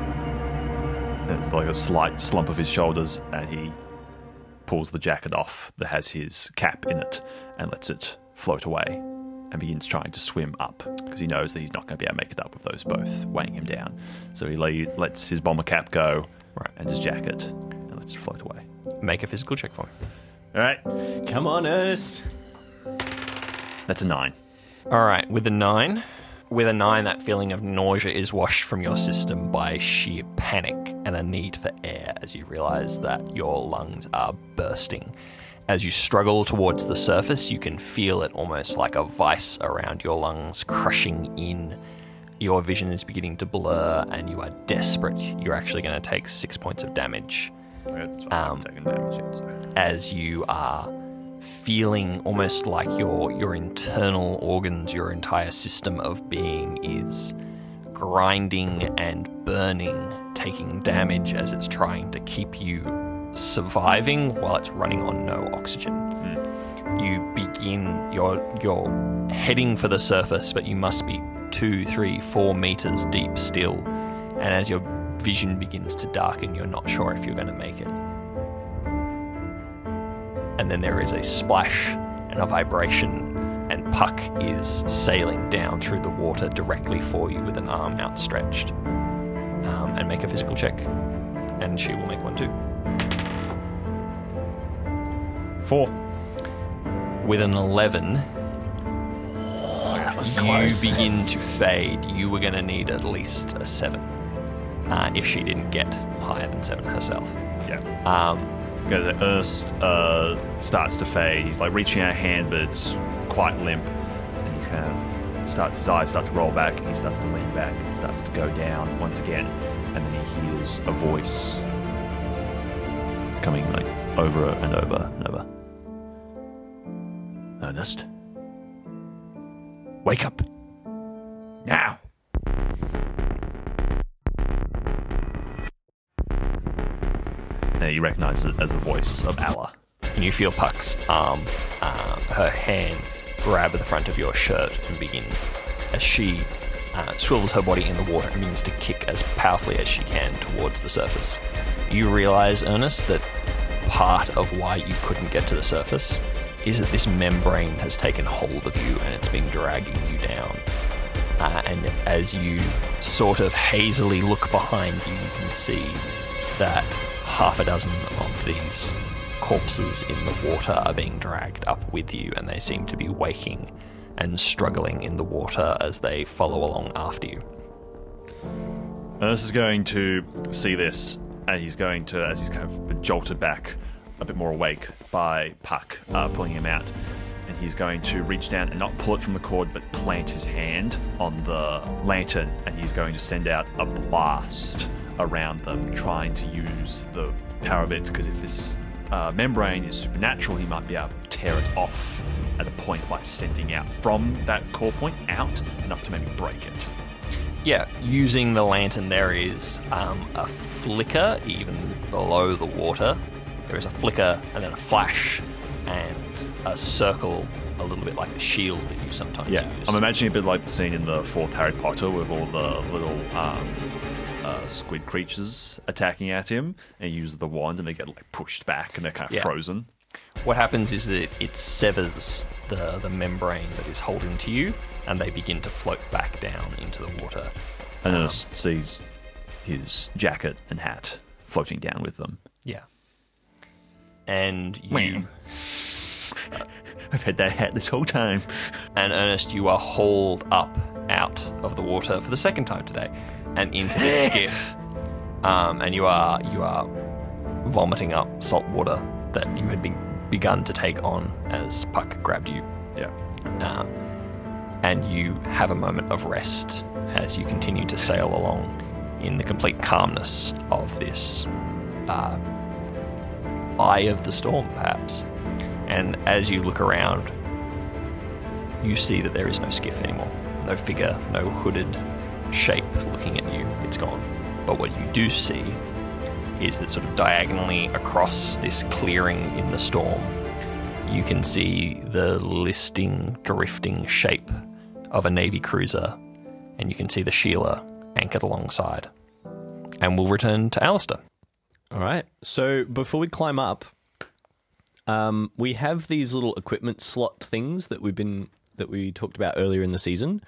There's like a slight slump of his shoulders, and he pulls the jacket off that has his cap in it and lets it float away and begins trying to swim up because he knows that he's not going to be able to make it up with those both weighing him down. So he le- lets his bomber cap go Right. and his jacket and lets it float away. Make a physical check for me. All right. Come on, Ernest. That's a nine. All right, with a nine, with a nine, that feeling of nausea is washed from your system by sheer panic and a need for air as you realize that your lungs are bursting. As you struggle towards the surface, you can feel it almost like a vice around your lungs crushing in. Your vision is beginning to blur and you are desperate. You're actually going to take six points of damage that's. Um, damage yet, so. as you are feeling almost like your your internal organs, your entire system of being is grinding and burning, taking damage as it's trying to keep you surviving while it's running on no oxygen. Hmm. You begin you're you're heading for the surface, but you must be two, three, four meters deep still. And as your vision begins to darken, you're not sure if you're going to make it and then there is a splash and a vibration, and Puck is sailing down through the water directly for you with an arm outstretched. Um, and make a physical check, and she will make one too. Four. With an 11, That was close. you begin to fade. You were going to need at least a 7 uh, if she didn't get higher than 7 herself. Yeah. Um, Ernest uh, starts to fade. He's like reaching out a hand, but it's quite limp. And he's kind of starts his eyes start to roll back, and he starts to lean back, and starts to go down once again. And then he hears a voice coming like over and over and over. Ernest, wake up now. He recognizes it as the voice of Allah. and you feel Puck's arm, uh, her hand, grab at the front of your shirt and begin as she uh, swivels her body in the water and begins to kick as powerfully as she can towards the surface. You realize, Ernest, that part of why you couldn't get to the surface is that this membrane has taken hold of you and it's been dragging you down. Uh, and as you sort of hazily look behind you, you can see that half a dozen of these corpses in the water are being dragged up with you, and they seem to be waking and struggling in the water as they follow along after you. Ernest is going to see this, and he's going to, as he's kind of jolted back, a bit more awake by Puck uh, pulling him out, and he's going to reach down and not pull it from the cord, but plant his hand on the lantern, and he's going to send out a blast around them, trying to use the power of it. Because if this uh, membrane is supernatural, he might be able to tear it off at a point by sending out from that core point out enough to maybe break it. Yeah, using the lantern, there is um, a flicker even below the water. There is a flicker and then a flash and a circle, a little bit like the shield that you sometimes Yeah, use. I'm imagining a bit like the scene in the fourth Harry Potter with all the little um, uh, squid creatures attacking at him, and he uses the wand, and they get like pushed back, and they're kind of Yeah. frozen. What happens is that it severs the, the membrane that is holding to you, and they begin to float back down into the water. And then it sees his jacket and hat floating down with them. Yeah. And you I've had that hat this whole time. and Ernest, you are hauled up out of the water for the second time today, and into the skiff. Um, and you are you are vomiting up salt water that you had begun to take on as Puck grabbed you. Yeah. Um, and you have a moment of rest as you continue to sail along in the complete calmness of this uh, eye of the storm, perhaps. And as you look around, you see that there is no skiff anymore. No figure, no hooded shape looking at you. It's gone. But what you do see is that sort of diagonally across this clearing in the storm, you can see the listing, drifting shape of a Navy cruiser, and you can see the Sheila anchored alongside. And we'll return to Alistair. All right. So before we climb up, um, we have these little equipment slot things that we've been that we talked about earlier in the season.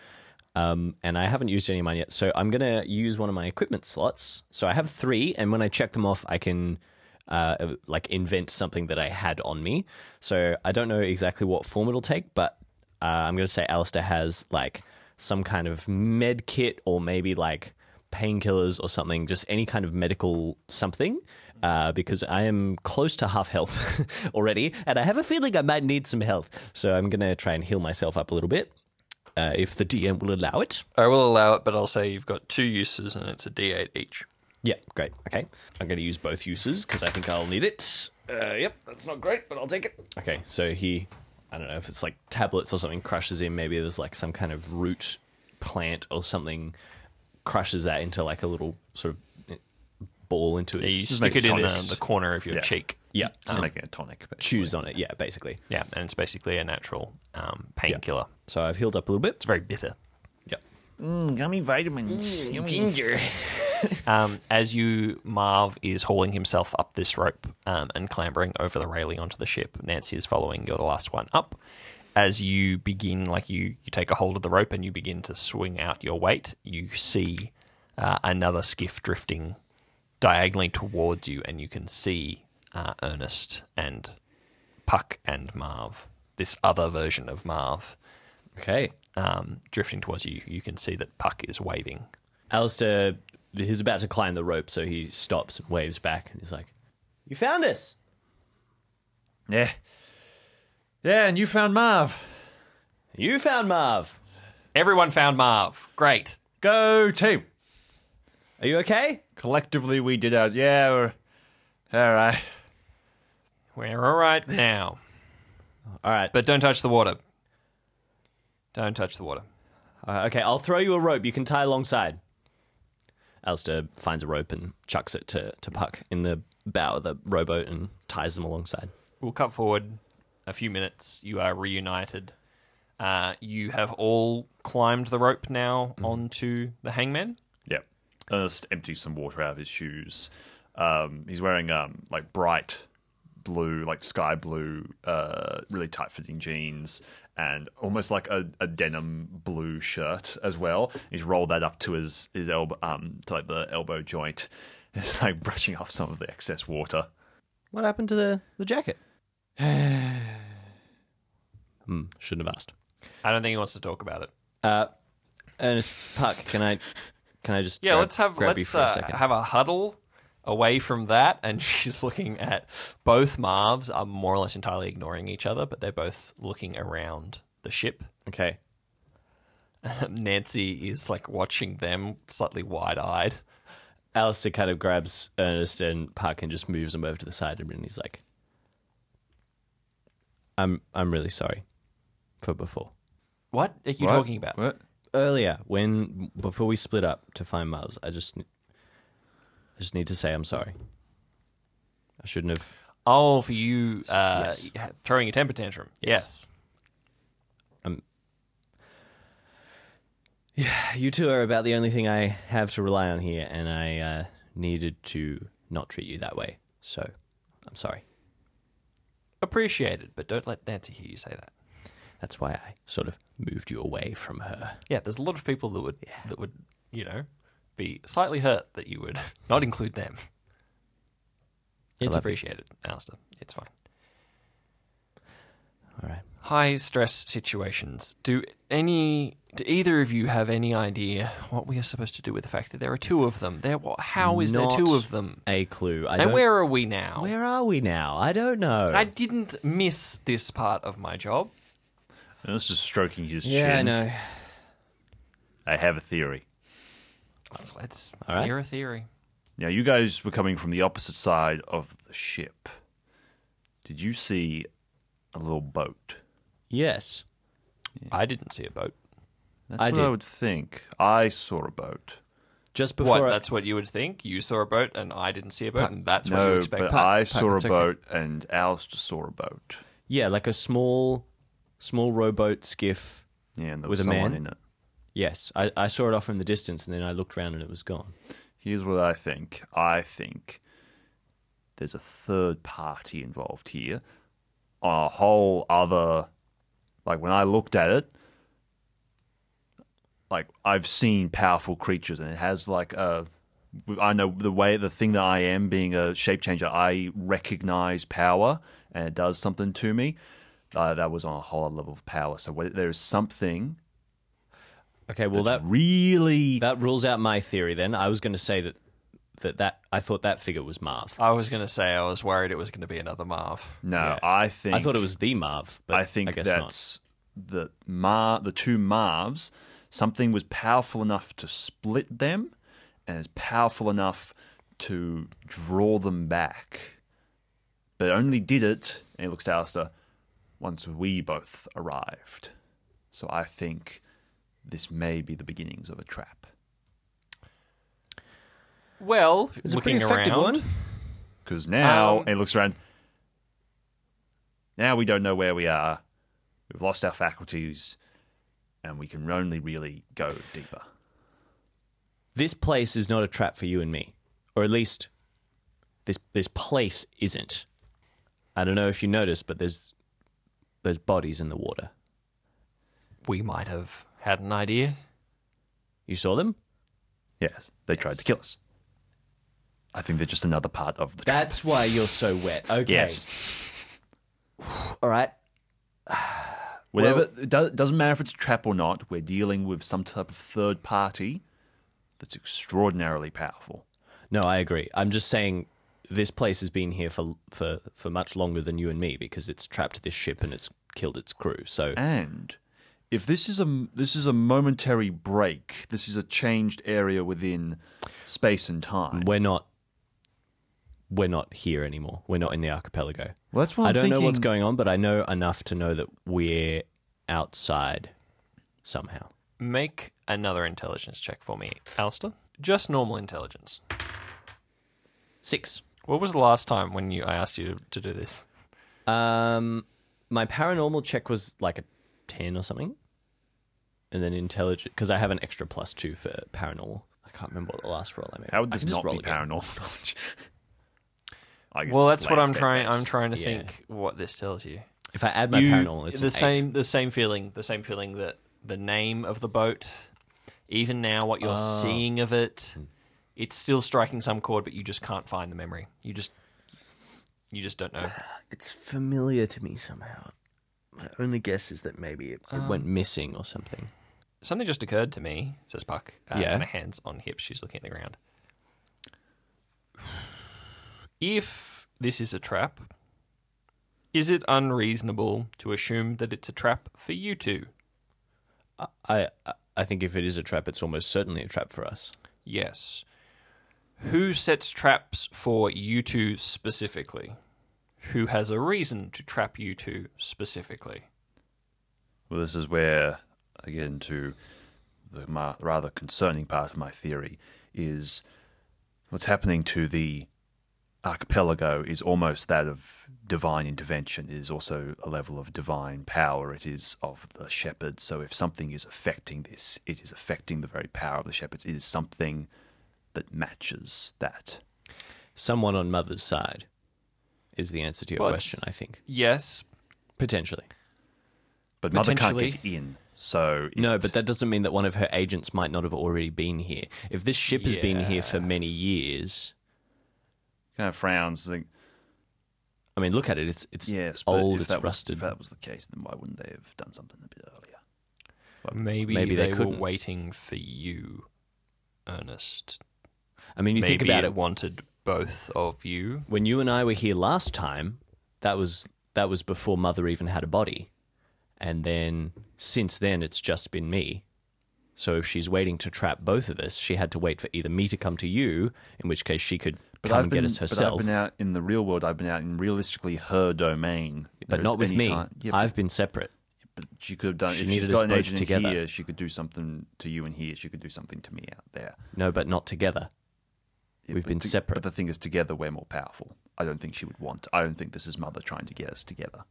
Um, and I haven't used any of mine yet, so I'm gonna use one of my equipment slots. So I have three, and when I check them off, I can uh, like invent something that I had on me. So I don't know exactly what form it'll take, but uh, I'm gonna say Alistair has like some kind of med kit or maybe like painkillers or something, just any kind of medical something, uh, because I am close to half health already, and I have a feeling I might need some health. So I'm gonna try and heal myself up a little bit, uh, if the DM will allow it. I will allow it, but I'll say you've got two uses and it's a D8 each. Yeah, great. Okay, I'm gonna use both uses because I think I'll need it. Uh, yep, that's not great, but I'll take it. Okay, so he, I don't know if it's like tablets or something crushes him. Maybe there's like some kind of root plant or something crushes that into like a little sort of ball into it. You stick makes it in the, the corner of your Yeah. cheek. Yeah, Just making a tonic. But choose on it. Yeah, basically. Yeah, and it's basically a natural um, painkiller. So I've healed up a little bit. It's very bitter. Yep. gummy vitamins. Ginger. Um, as you, Marv is hauling himself up this rope um, and clambering over the railing onto the ship. Nancy is following. You're the last one up. As you begin, like you, you take a hold of the rope and you begin to swing out your weight, you see uh, another skiff drifting diagonally towards you, and you can see uh, Ernest and Puck and Marv, this other version of Marv, Okay. um, drifting towards you. You can see that Puck is waving. Alistair, he's about to climb the rope, so he stops and waves back, and he's like, "You found us." Yeah. Yeah, and you found Marv. You found Marv. Everyone found Marv. Great. Go team. Are you okay? Collectively, we did our. Yeah, we're. All right. We're all right now. All right. But don't touch the water. Don't touch the water. Uh, okay, I'll throw you a rope. You can tie alongside. Alistair finds a rope and chucks it to, to Puck in the bow of the rowboat and ties them alongside. We'll cut forward a few minutes. You are reunited. Uh, you have all climbed the rope now onto the hangman. Yep. Ernest empties some water out of his shoes. Um, he's wearing um, like bright blue, like sky blue, uh, really tight fitting jeans, and almost like a, a denim blue shirt as well. He's rolled that up to his his elbow, um, to like the elbow joint. It's like brushing off some of the excess water. What happened to the, the jacket? hmm, shouldn't have asked. I don't think he wants to talk about it. Uh, Ernest Puck, can I can I just Yeah, grab- let's have grab let's for a uh, have a huddle away from that, and she's looking at both Marvs are more or less entirely ignoring each other, but they're both looking around the ship. okay. Nancy is like watching them, slightly wide-eyed. Alistair kind of grabs Ernest and Puck and just moves him over to the side of him, and he's like, "I'm I'm really sorry for before. What are you What? talking about? What? Earlier, when before we split up to find Miles, I just I just need to say I'm sorry. I shouldn't have. Oh, for you uh, Yes. throwing a temper tantrum. Yes. Um Yeah, you two are about the only thing I have to rely on here, and I uh, needed to not treat you that way. So, I'm sorry. Appreciated, but don't let Nancy hear you say that. That's why I sort of moved you away from her. Yeah, there's a lot of people that would that would you know be slightly hurt that you would not include them. It's appreciated, Alistair. It's fine. All right. High stress situations. Do any do either of you have any idea what we are supposed to do with the fact that there are two of them? There, what? How is Not there two of them? A clue. I and don't, where are we now? Where are we now? I don't know. I didn't miss this part of my job. And it's just stroking his yeah, I chin. know. I have a theory. Let's All right. hear a theory. Now, you guys were coming from the opposite side of the ship. Did you see a little boat? Yes. I didn't see a boat. That's I what did. I would think. I saw a boat. Just before. What? I- That's what you would think. You saw a boat, and I didn't see a boat, and that's what you no, expect. but Pat- I Pat, saw a it's okay. boat, and Alistair saw a boat. yeah, like a small, small rowboat skiff. Yeah, and there With was a someone man? in it. Yes, I, I saw it off in the distance, and then I looked around and it was gone. Here's what I think. I think there's a third party involved here. A whole other, like when I looked at it, like I've seen powerful creatures, and it has like a. I know the way the thing that I am being a shape changer. I recognize power, and it does something to me. Uh, that was on a whole other level of power. So there's something Okay, well that really that rules out my theory. Then I was going to say that that that I thought that figure was Marv. I was going to say I was worried it was going to be another Marv. no. Yeah. I think I thought it was the Marv, but I think I guess not. that's the Mar the two Marvs. Something was powerful enough to split them, and is powerful enough to draw them back. But only did it, and he looks to Alistair, once we both arrived. So I think this may be the beginnings of a trap. Well, It's a pretty effective around, one. Because now, Um, and he looks around, now we don't know where we are. We've lost our faculties, and we can only really go deeper. This place is not a trap for you and me, or at least this this place isn't. I don't know if you noticed, but there's there's bodies in the water. we might have had an idea. You saw them? Yes, they tried to kill us. I think they're just another part of the trap. That's why you're so wet. Okay. Yes. All right. Whatever, it do- doesn't matter if it's a trap or not, we're dealing with some type of third party that's extraordinarily powerful. No, I agree. I'm just saying this place has been here for for for much longer than you and me because it's trapped this ship and it's killed its crew. So And if this is a this is a momentary break, this is a changed area within space and time. we're not we're not here anymore. We're not in the archipelago. Well, that's what I I'm don't know what's going on, but I know enough to know that we're outside somehow. Make another intelligence check for me, Alistair. Just normal intelligence. Six. What was the last time when you I asked you to do this? Um, my paranormal check was like a ten or something, and then intelligent because I have an extra plus two for paranormal. I can't remember what the last roll I made. How would this not roll be again. paranormal knowledge? I guess Well, that's what I'm trying. based. I'm trying to Yeah. think what this tells you. If I add my You- paranormal, it's the an same. eight. The same feeling. The same feeling that the name of the boat, even now, what you're Oh. seeing of it, it's still striking some chord, but you just can't find the memory. You just, you just don't know. It's familiar to me somehow. My only guess is that maybe it, it went missing or something. Something just occurred to me, says Puck. Uh, Yeah. Kind of hands on hips. She's looking at the ground. If this is a trap, is it unreasonable to assume that it's a trap for you two? I I- I think if it is a trap, it's almost certainly a trap for us. Yes. Who sets traps for you two specifically? Who has a reason to trap you two specifically? Well, this is where I get into the rather concerning part of my theory is what's happening to the archipelago is almost that of divine intervention. It is also a level of divine power. It is of the shepherds. So if something is affecting this, it is affecting the very power of the shepherds. It is something that matches that. Someone on mother's side is the answer to your Well, question. I think Yes, potentially. But mother can't get in. So it- No, but that doesn't mean that one of her agents might not have already been here. If this ship has been here for many years, kind of frowns. Think, I mean, look at it. It's it's yes, old. if It's that was- rusted. if that was the case, then why wouldn't they have done something a bit earlier? maybe, maybe they they, were waiting for you, Ernest. I mean, you maybe think about it it. wanted both of you. When you and I were here last time, that was that was before mother even had a body, and then since then it's just been me. So if she's waiting to trap both of us, she had to wait for either me to come to you, in which case she could But come I've and been, get us herself. But. I've been out in the real world. I've been out in realistically her domain. but There is not with me. time- Yeah, I've been separate. but she could have done. She if needed she's us got an both agent together. here, she could do something to you in here. She could do something to me out there. No, but not together. Yeah, We've but been to- separate. But the thing is, together we're more powerful. I don't think she would want. I don't think this is mother trying to get us together.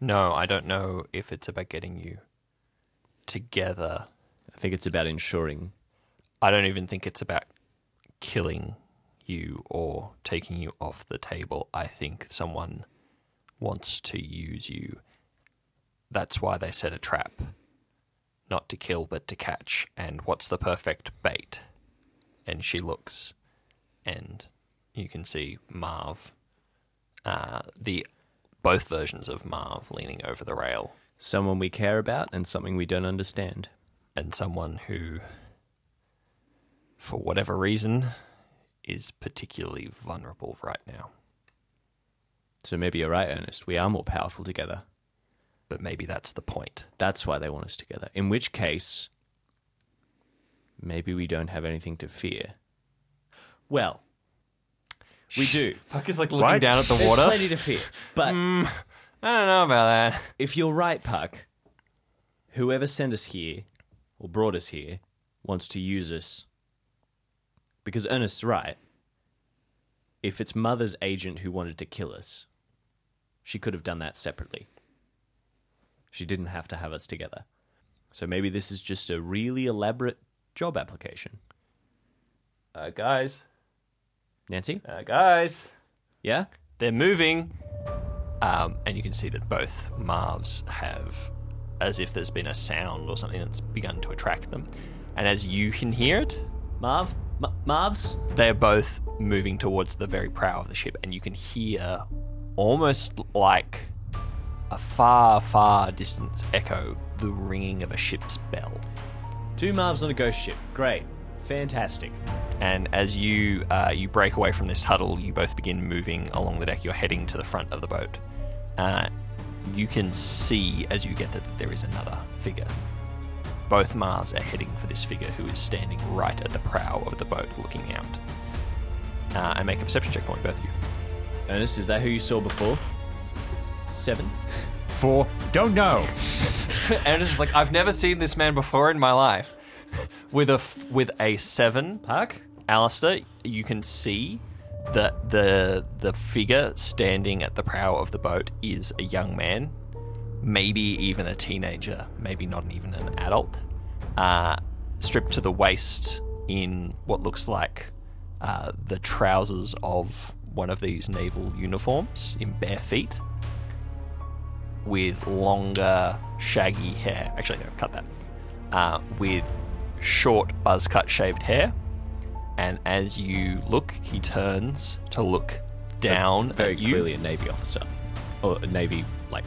No, I don't know if it's about getting you together. I think it's about ensuring. I don't even think it's about killing you or taking you off the table. I think someone wants to use you. That's why they set a trap. Not to kill, but to catch. And what's the perfect bait? And she looks, and you can see Marv, uh, the both versions of Marv leaning over the rail, Someone we care about and something we don't understand. and someone who, for whatever reason, is particularly vulnerable right now. So maybe you're right, Ernest. We are more powerful together. But maybe that's the point. That's why they want us together. In which case, maybe we don't have anything to fear. Well, we do. Puck is like looking Right? down at the There's water. plenty to fear. But I don't know about that. if you're right, Puck, whoever sent us here or brought us here wants to use us. Because Ernest's right. If it's Mother's agent who wanted to kill us, she could have done that separately. She didn't have to have us together. So maybe this is just a really elaborate job application. Uh, guys, Nancy? uh, guys, Yeah? they're moving. Um, and you can see that both Marvs have, as if there's been a sound or something that's begun to attract them. And as you can hear it, Marv? M- Marvs? they're both moving towards the very prow of the ship, and you can hear almost like a far, far distant echo the ringing of a ship's bell. Two Marvs on a ghost ship. Great. Fantastic. And as you uh, you break away from this huddle, you both begin moving along the deck. You're heading to the front of the boat. Uh, you can see as you get there that there is another figure. Both Marvs are heading for this figure who is standing right at the prow of the boat, looking out. Uh, and make a perception check for me, both of you. Ernest, is that who you saw before? Seven? Four? don't know. Ernest it's just like I've never seen this man before in my life. With a f- with a seven, Puck? Alistair, you can see that the the figure standing at the prow of the boat is a young man, maybe even a teenager, maybe not even an adult, uh, stripped to the waist in what looks like uh, the trousers of one of these naval uniforms in bare feet with longer, shaggy hair. Actually, no, cut that. Uh, with short, buzz cut, shaved hair. And as you look, he turns to look down Very at you. clearly a Navy officer. Or a Navy, like,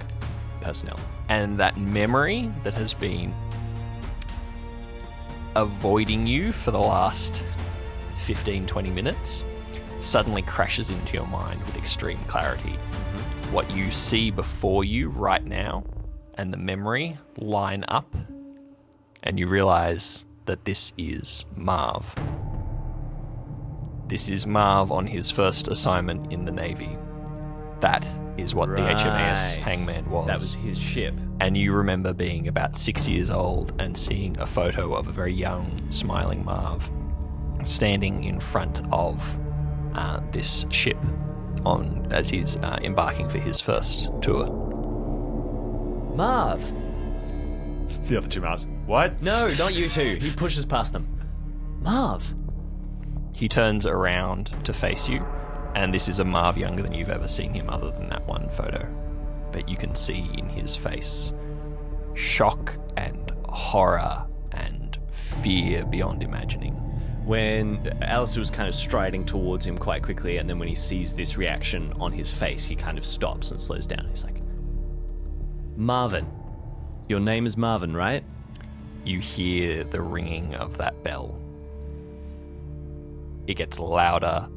personnel. and that memory that has been avoiding you for the last 15 20 minutes suddenly crashes into your mind with extreme clarity mm-hmm. what you see before you right now and the memory line up and you realize that this is marv this is marv on his first assignment in the navy that is what the hms Right. hangman was That was his ship. and you remember being about six years old and seeing a photo of a very young, smiling Marv standing in front of uh, this ship on as he's uh, embarking for his first tour. Marv! The other two Mars. What? No, not you two. He pushes past them. Marv! He turns around to face you, and this is a Marv younger than you've ever seen him, other than that one photo. But you can see in his face shock and horror and fear beyond imagining. When Alistair was kind of striding towards him quite quickly, and then when he sees this reaction on his face, he kind of stops and slows down. He's like, Marvin. Your name is Marvin, right? You hear the ringing of that bell. It gets louder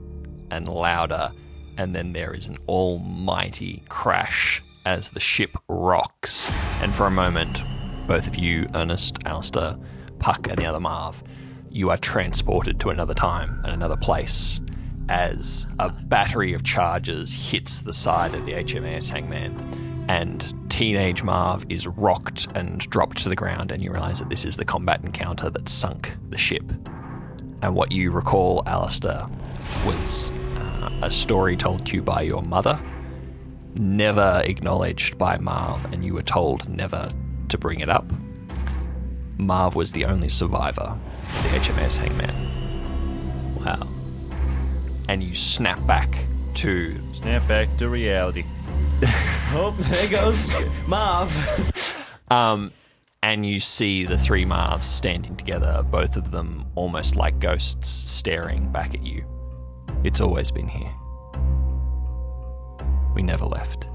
and louder, and then there is an almighty crash as the ship rocks. And for a moment, both of you, Ernest, Alistair, Puck, and the other Marv, you are transported to another time and another place as a battery of charges hits the side of the HMAS Hangman, and teenage Marv is rocked and dropped to the ground, and you realize that this is the combat encounter that sunk the ship. And what you recall, Alistair, was uh, a story told to you by your mother, never acknowledged by Marv, and you were told never to bring it up. Marv was the only survivor of the HMS Hangman. Wow. And you snap back to Snap back to reality. Oh, there goes Marv. Um, and you see the three Marvs standing together, both of them almost like ghosts staring back at you. It's always been here. We never left.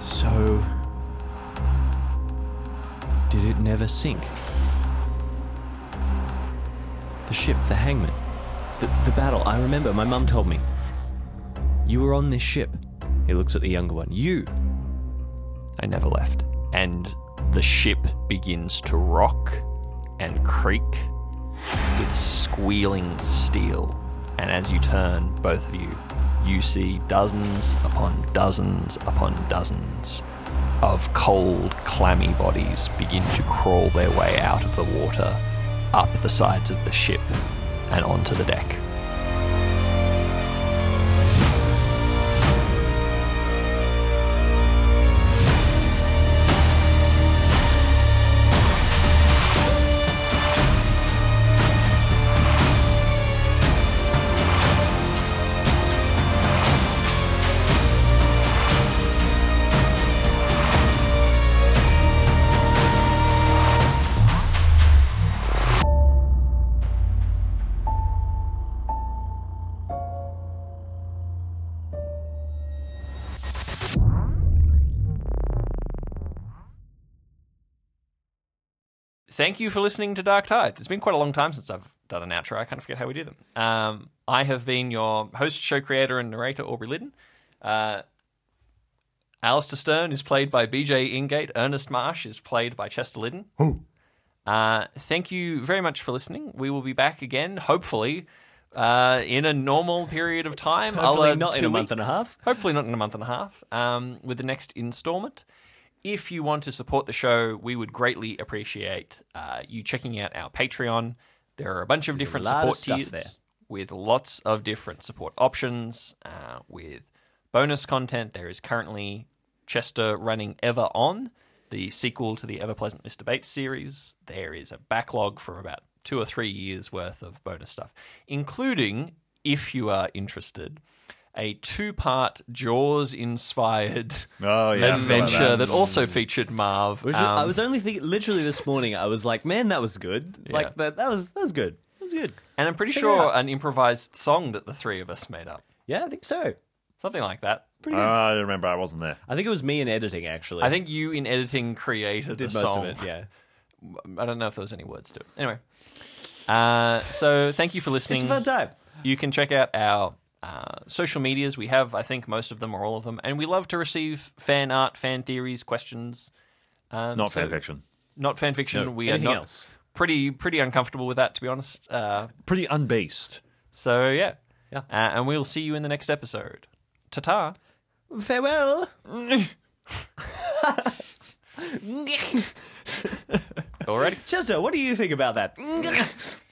So. Did it never sink? The ship, the hangman, the, the battle. I remember, my mum told me. You were on this ship. He looks at the younger one. You. I never left. And the ship begins to rock and creak with squealing steel. And as you turn, both of you, you see dozens upon dozens upon dozens of cold, clammy bodies begin to crawl their way out of the water, up the sides of the ship, and onto the deck. Thank you for listening to Dark Tides. It's been quite a long time since I've done an outro. I kind of forget how we do them. Um, I have been your host, show creator, and narrator, Aubrey Lidden. Uh, Alistair Stern is played by Bejae Ingate. Ernest Marsh is played by Chester Lidden. Uh, thank you very much for listening. We will be back again, hopefully, uh, in a normal period of time. Hopefully not in a month and a half. Hopefully not in a month and a half. Um, with the next installment. If you want to support the show, we would greatly appreciate uh, you checking out our Patreon. There are a bunch of There's different of support stuff tiers there. with lots of different support options, uh, with bonus content. There is currently Chester running Ever On, the sequel to the Ever Pleasant Mr. Bates series. There is a backlog for about two or three years worth of bonus stuff, including if you are interested, a two-part Jaws-inspired Oh, yeah. I forgot about adventure that. that also featured Marv. Which Um, I was only thinking, literally this morning, I was like, man, that was good. Yeah. Like that, that was that was good. That was good. and I'm pretty check sure an improvised song that the three of us made up, Yeah, I think so. something like that. Pretty good. I don't remember. I wasn't there. I think it was me in editing actually. I think you in editing created did the most song. of it. Yeah, I don't know if there was any words to it. Anyway, uh, so thank you for listening. it's a fun time. You can check out our uh, social medias. We have, I think, most of them or all of them, and we love to receive fan art, fan theories, questions. Um, Not so- fan fiction. Not fan fiction. No, we are not else. pretty pretty uncomfortable with that, to be honest. Uh, Pretty unbased. so yeah, Yeah. uh, and we'll see you in the next episode. Ta ta. Farewell. Already. Chester, what do you think about that?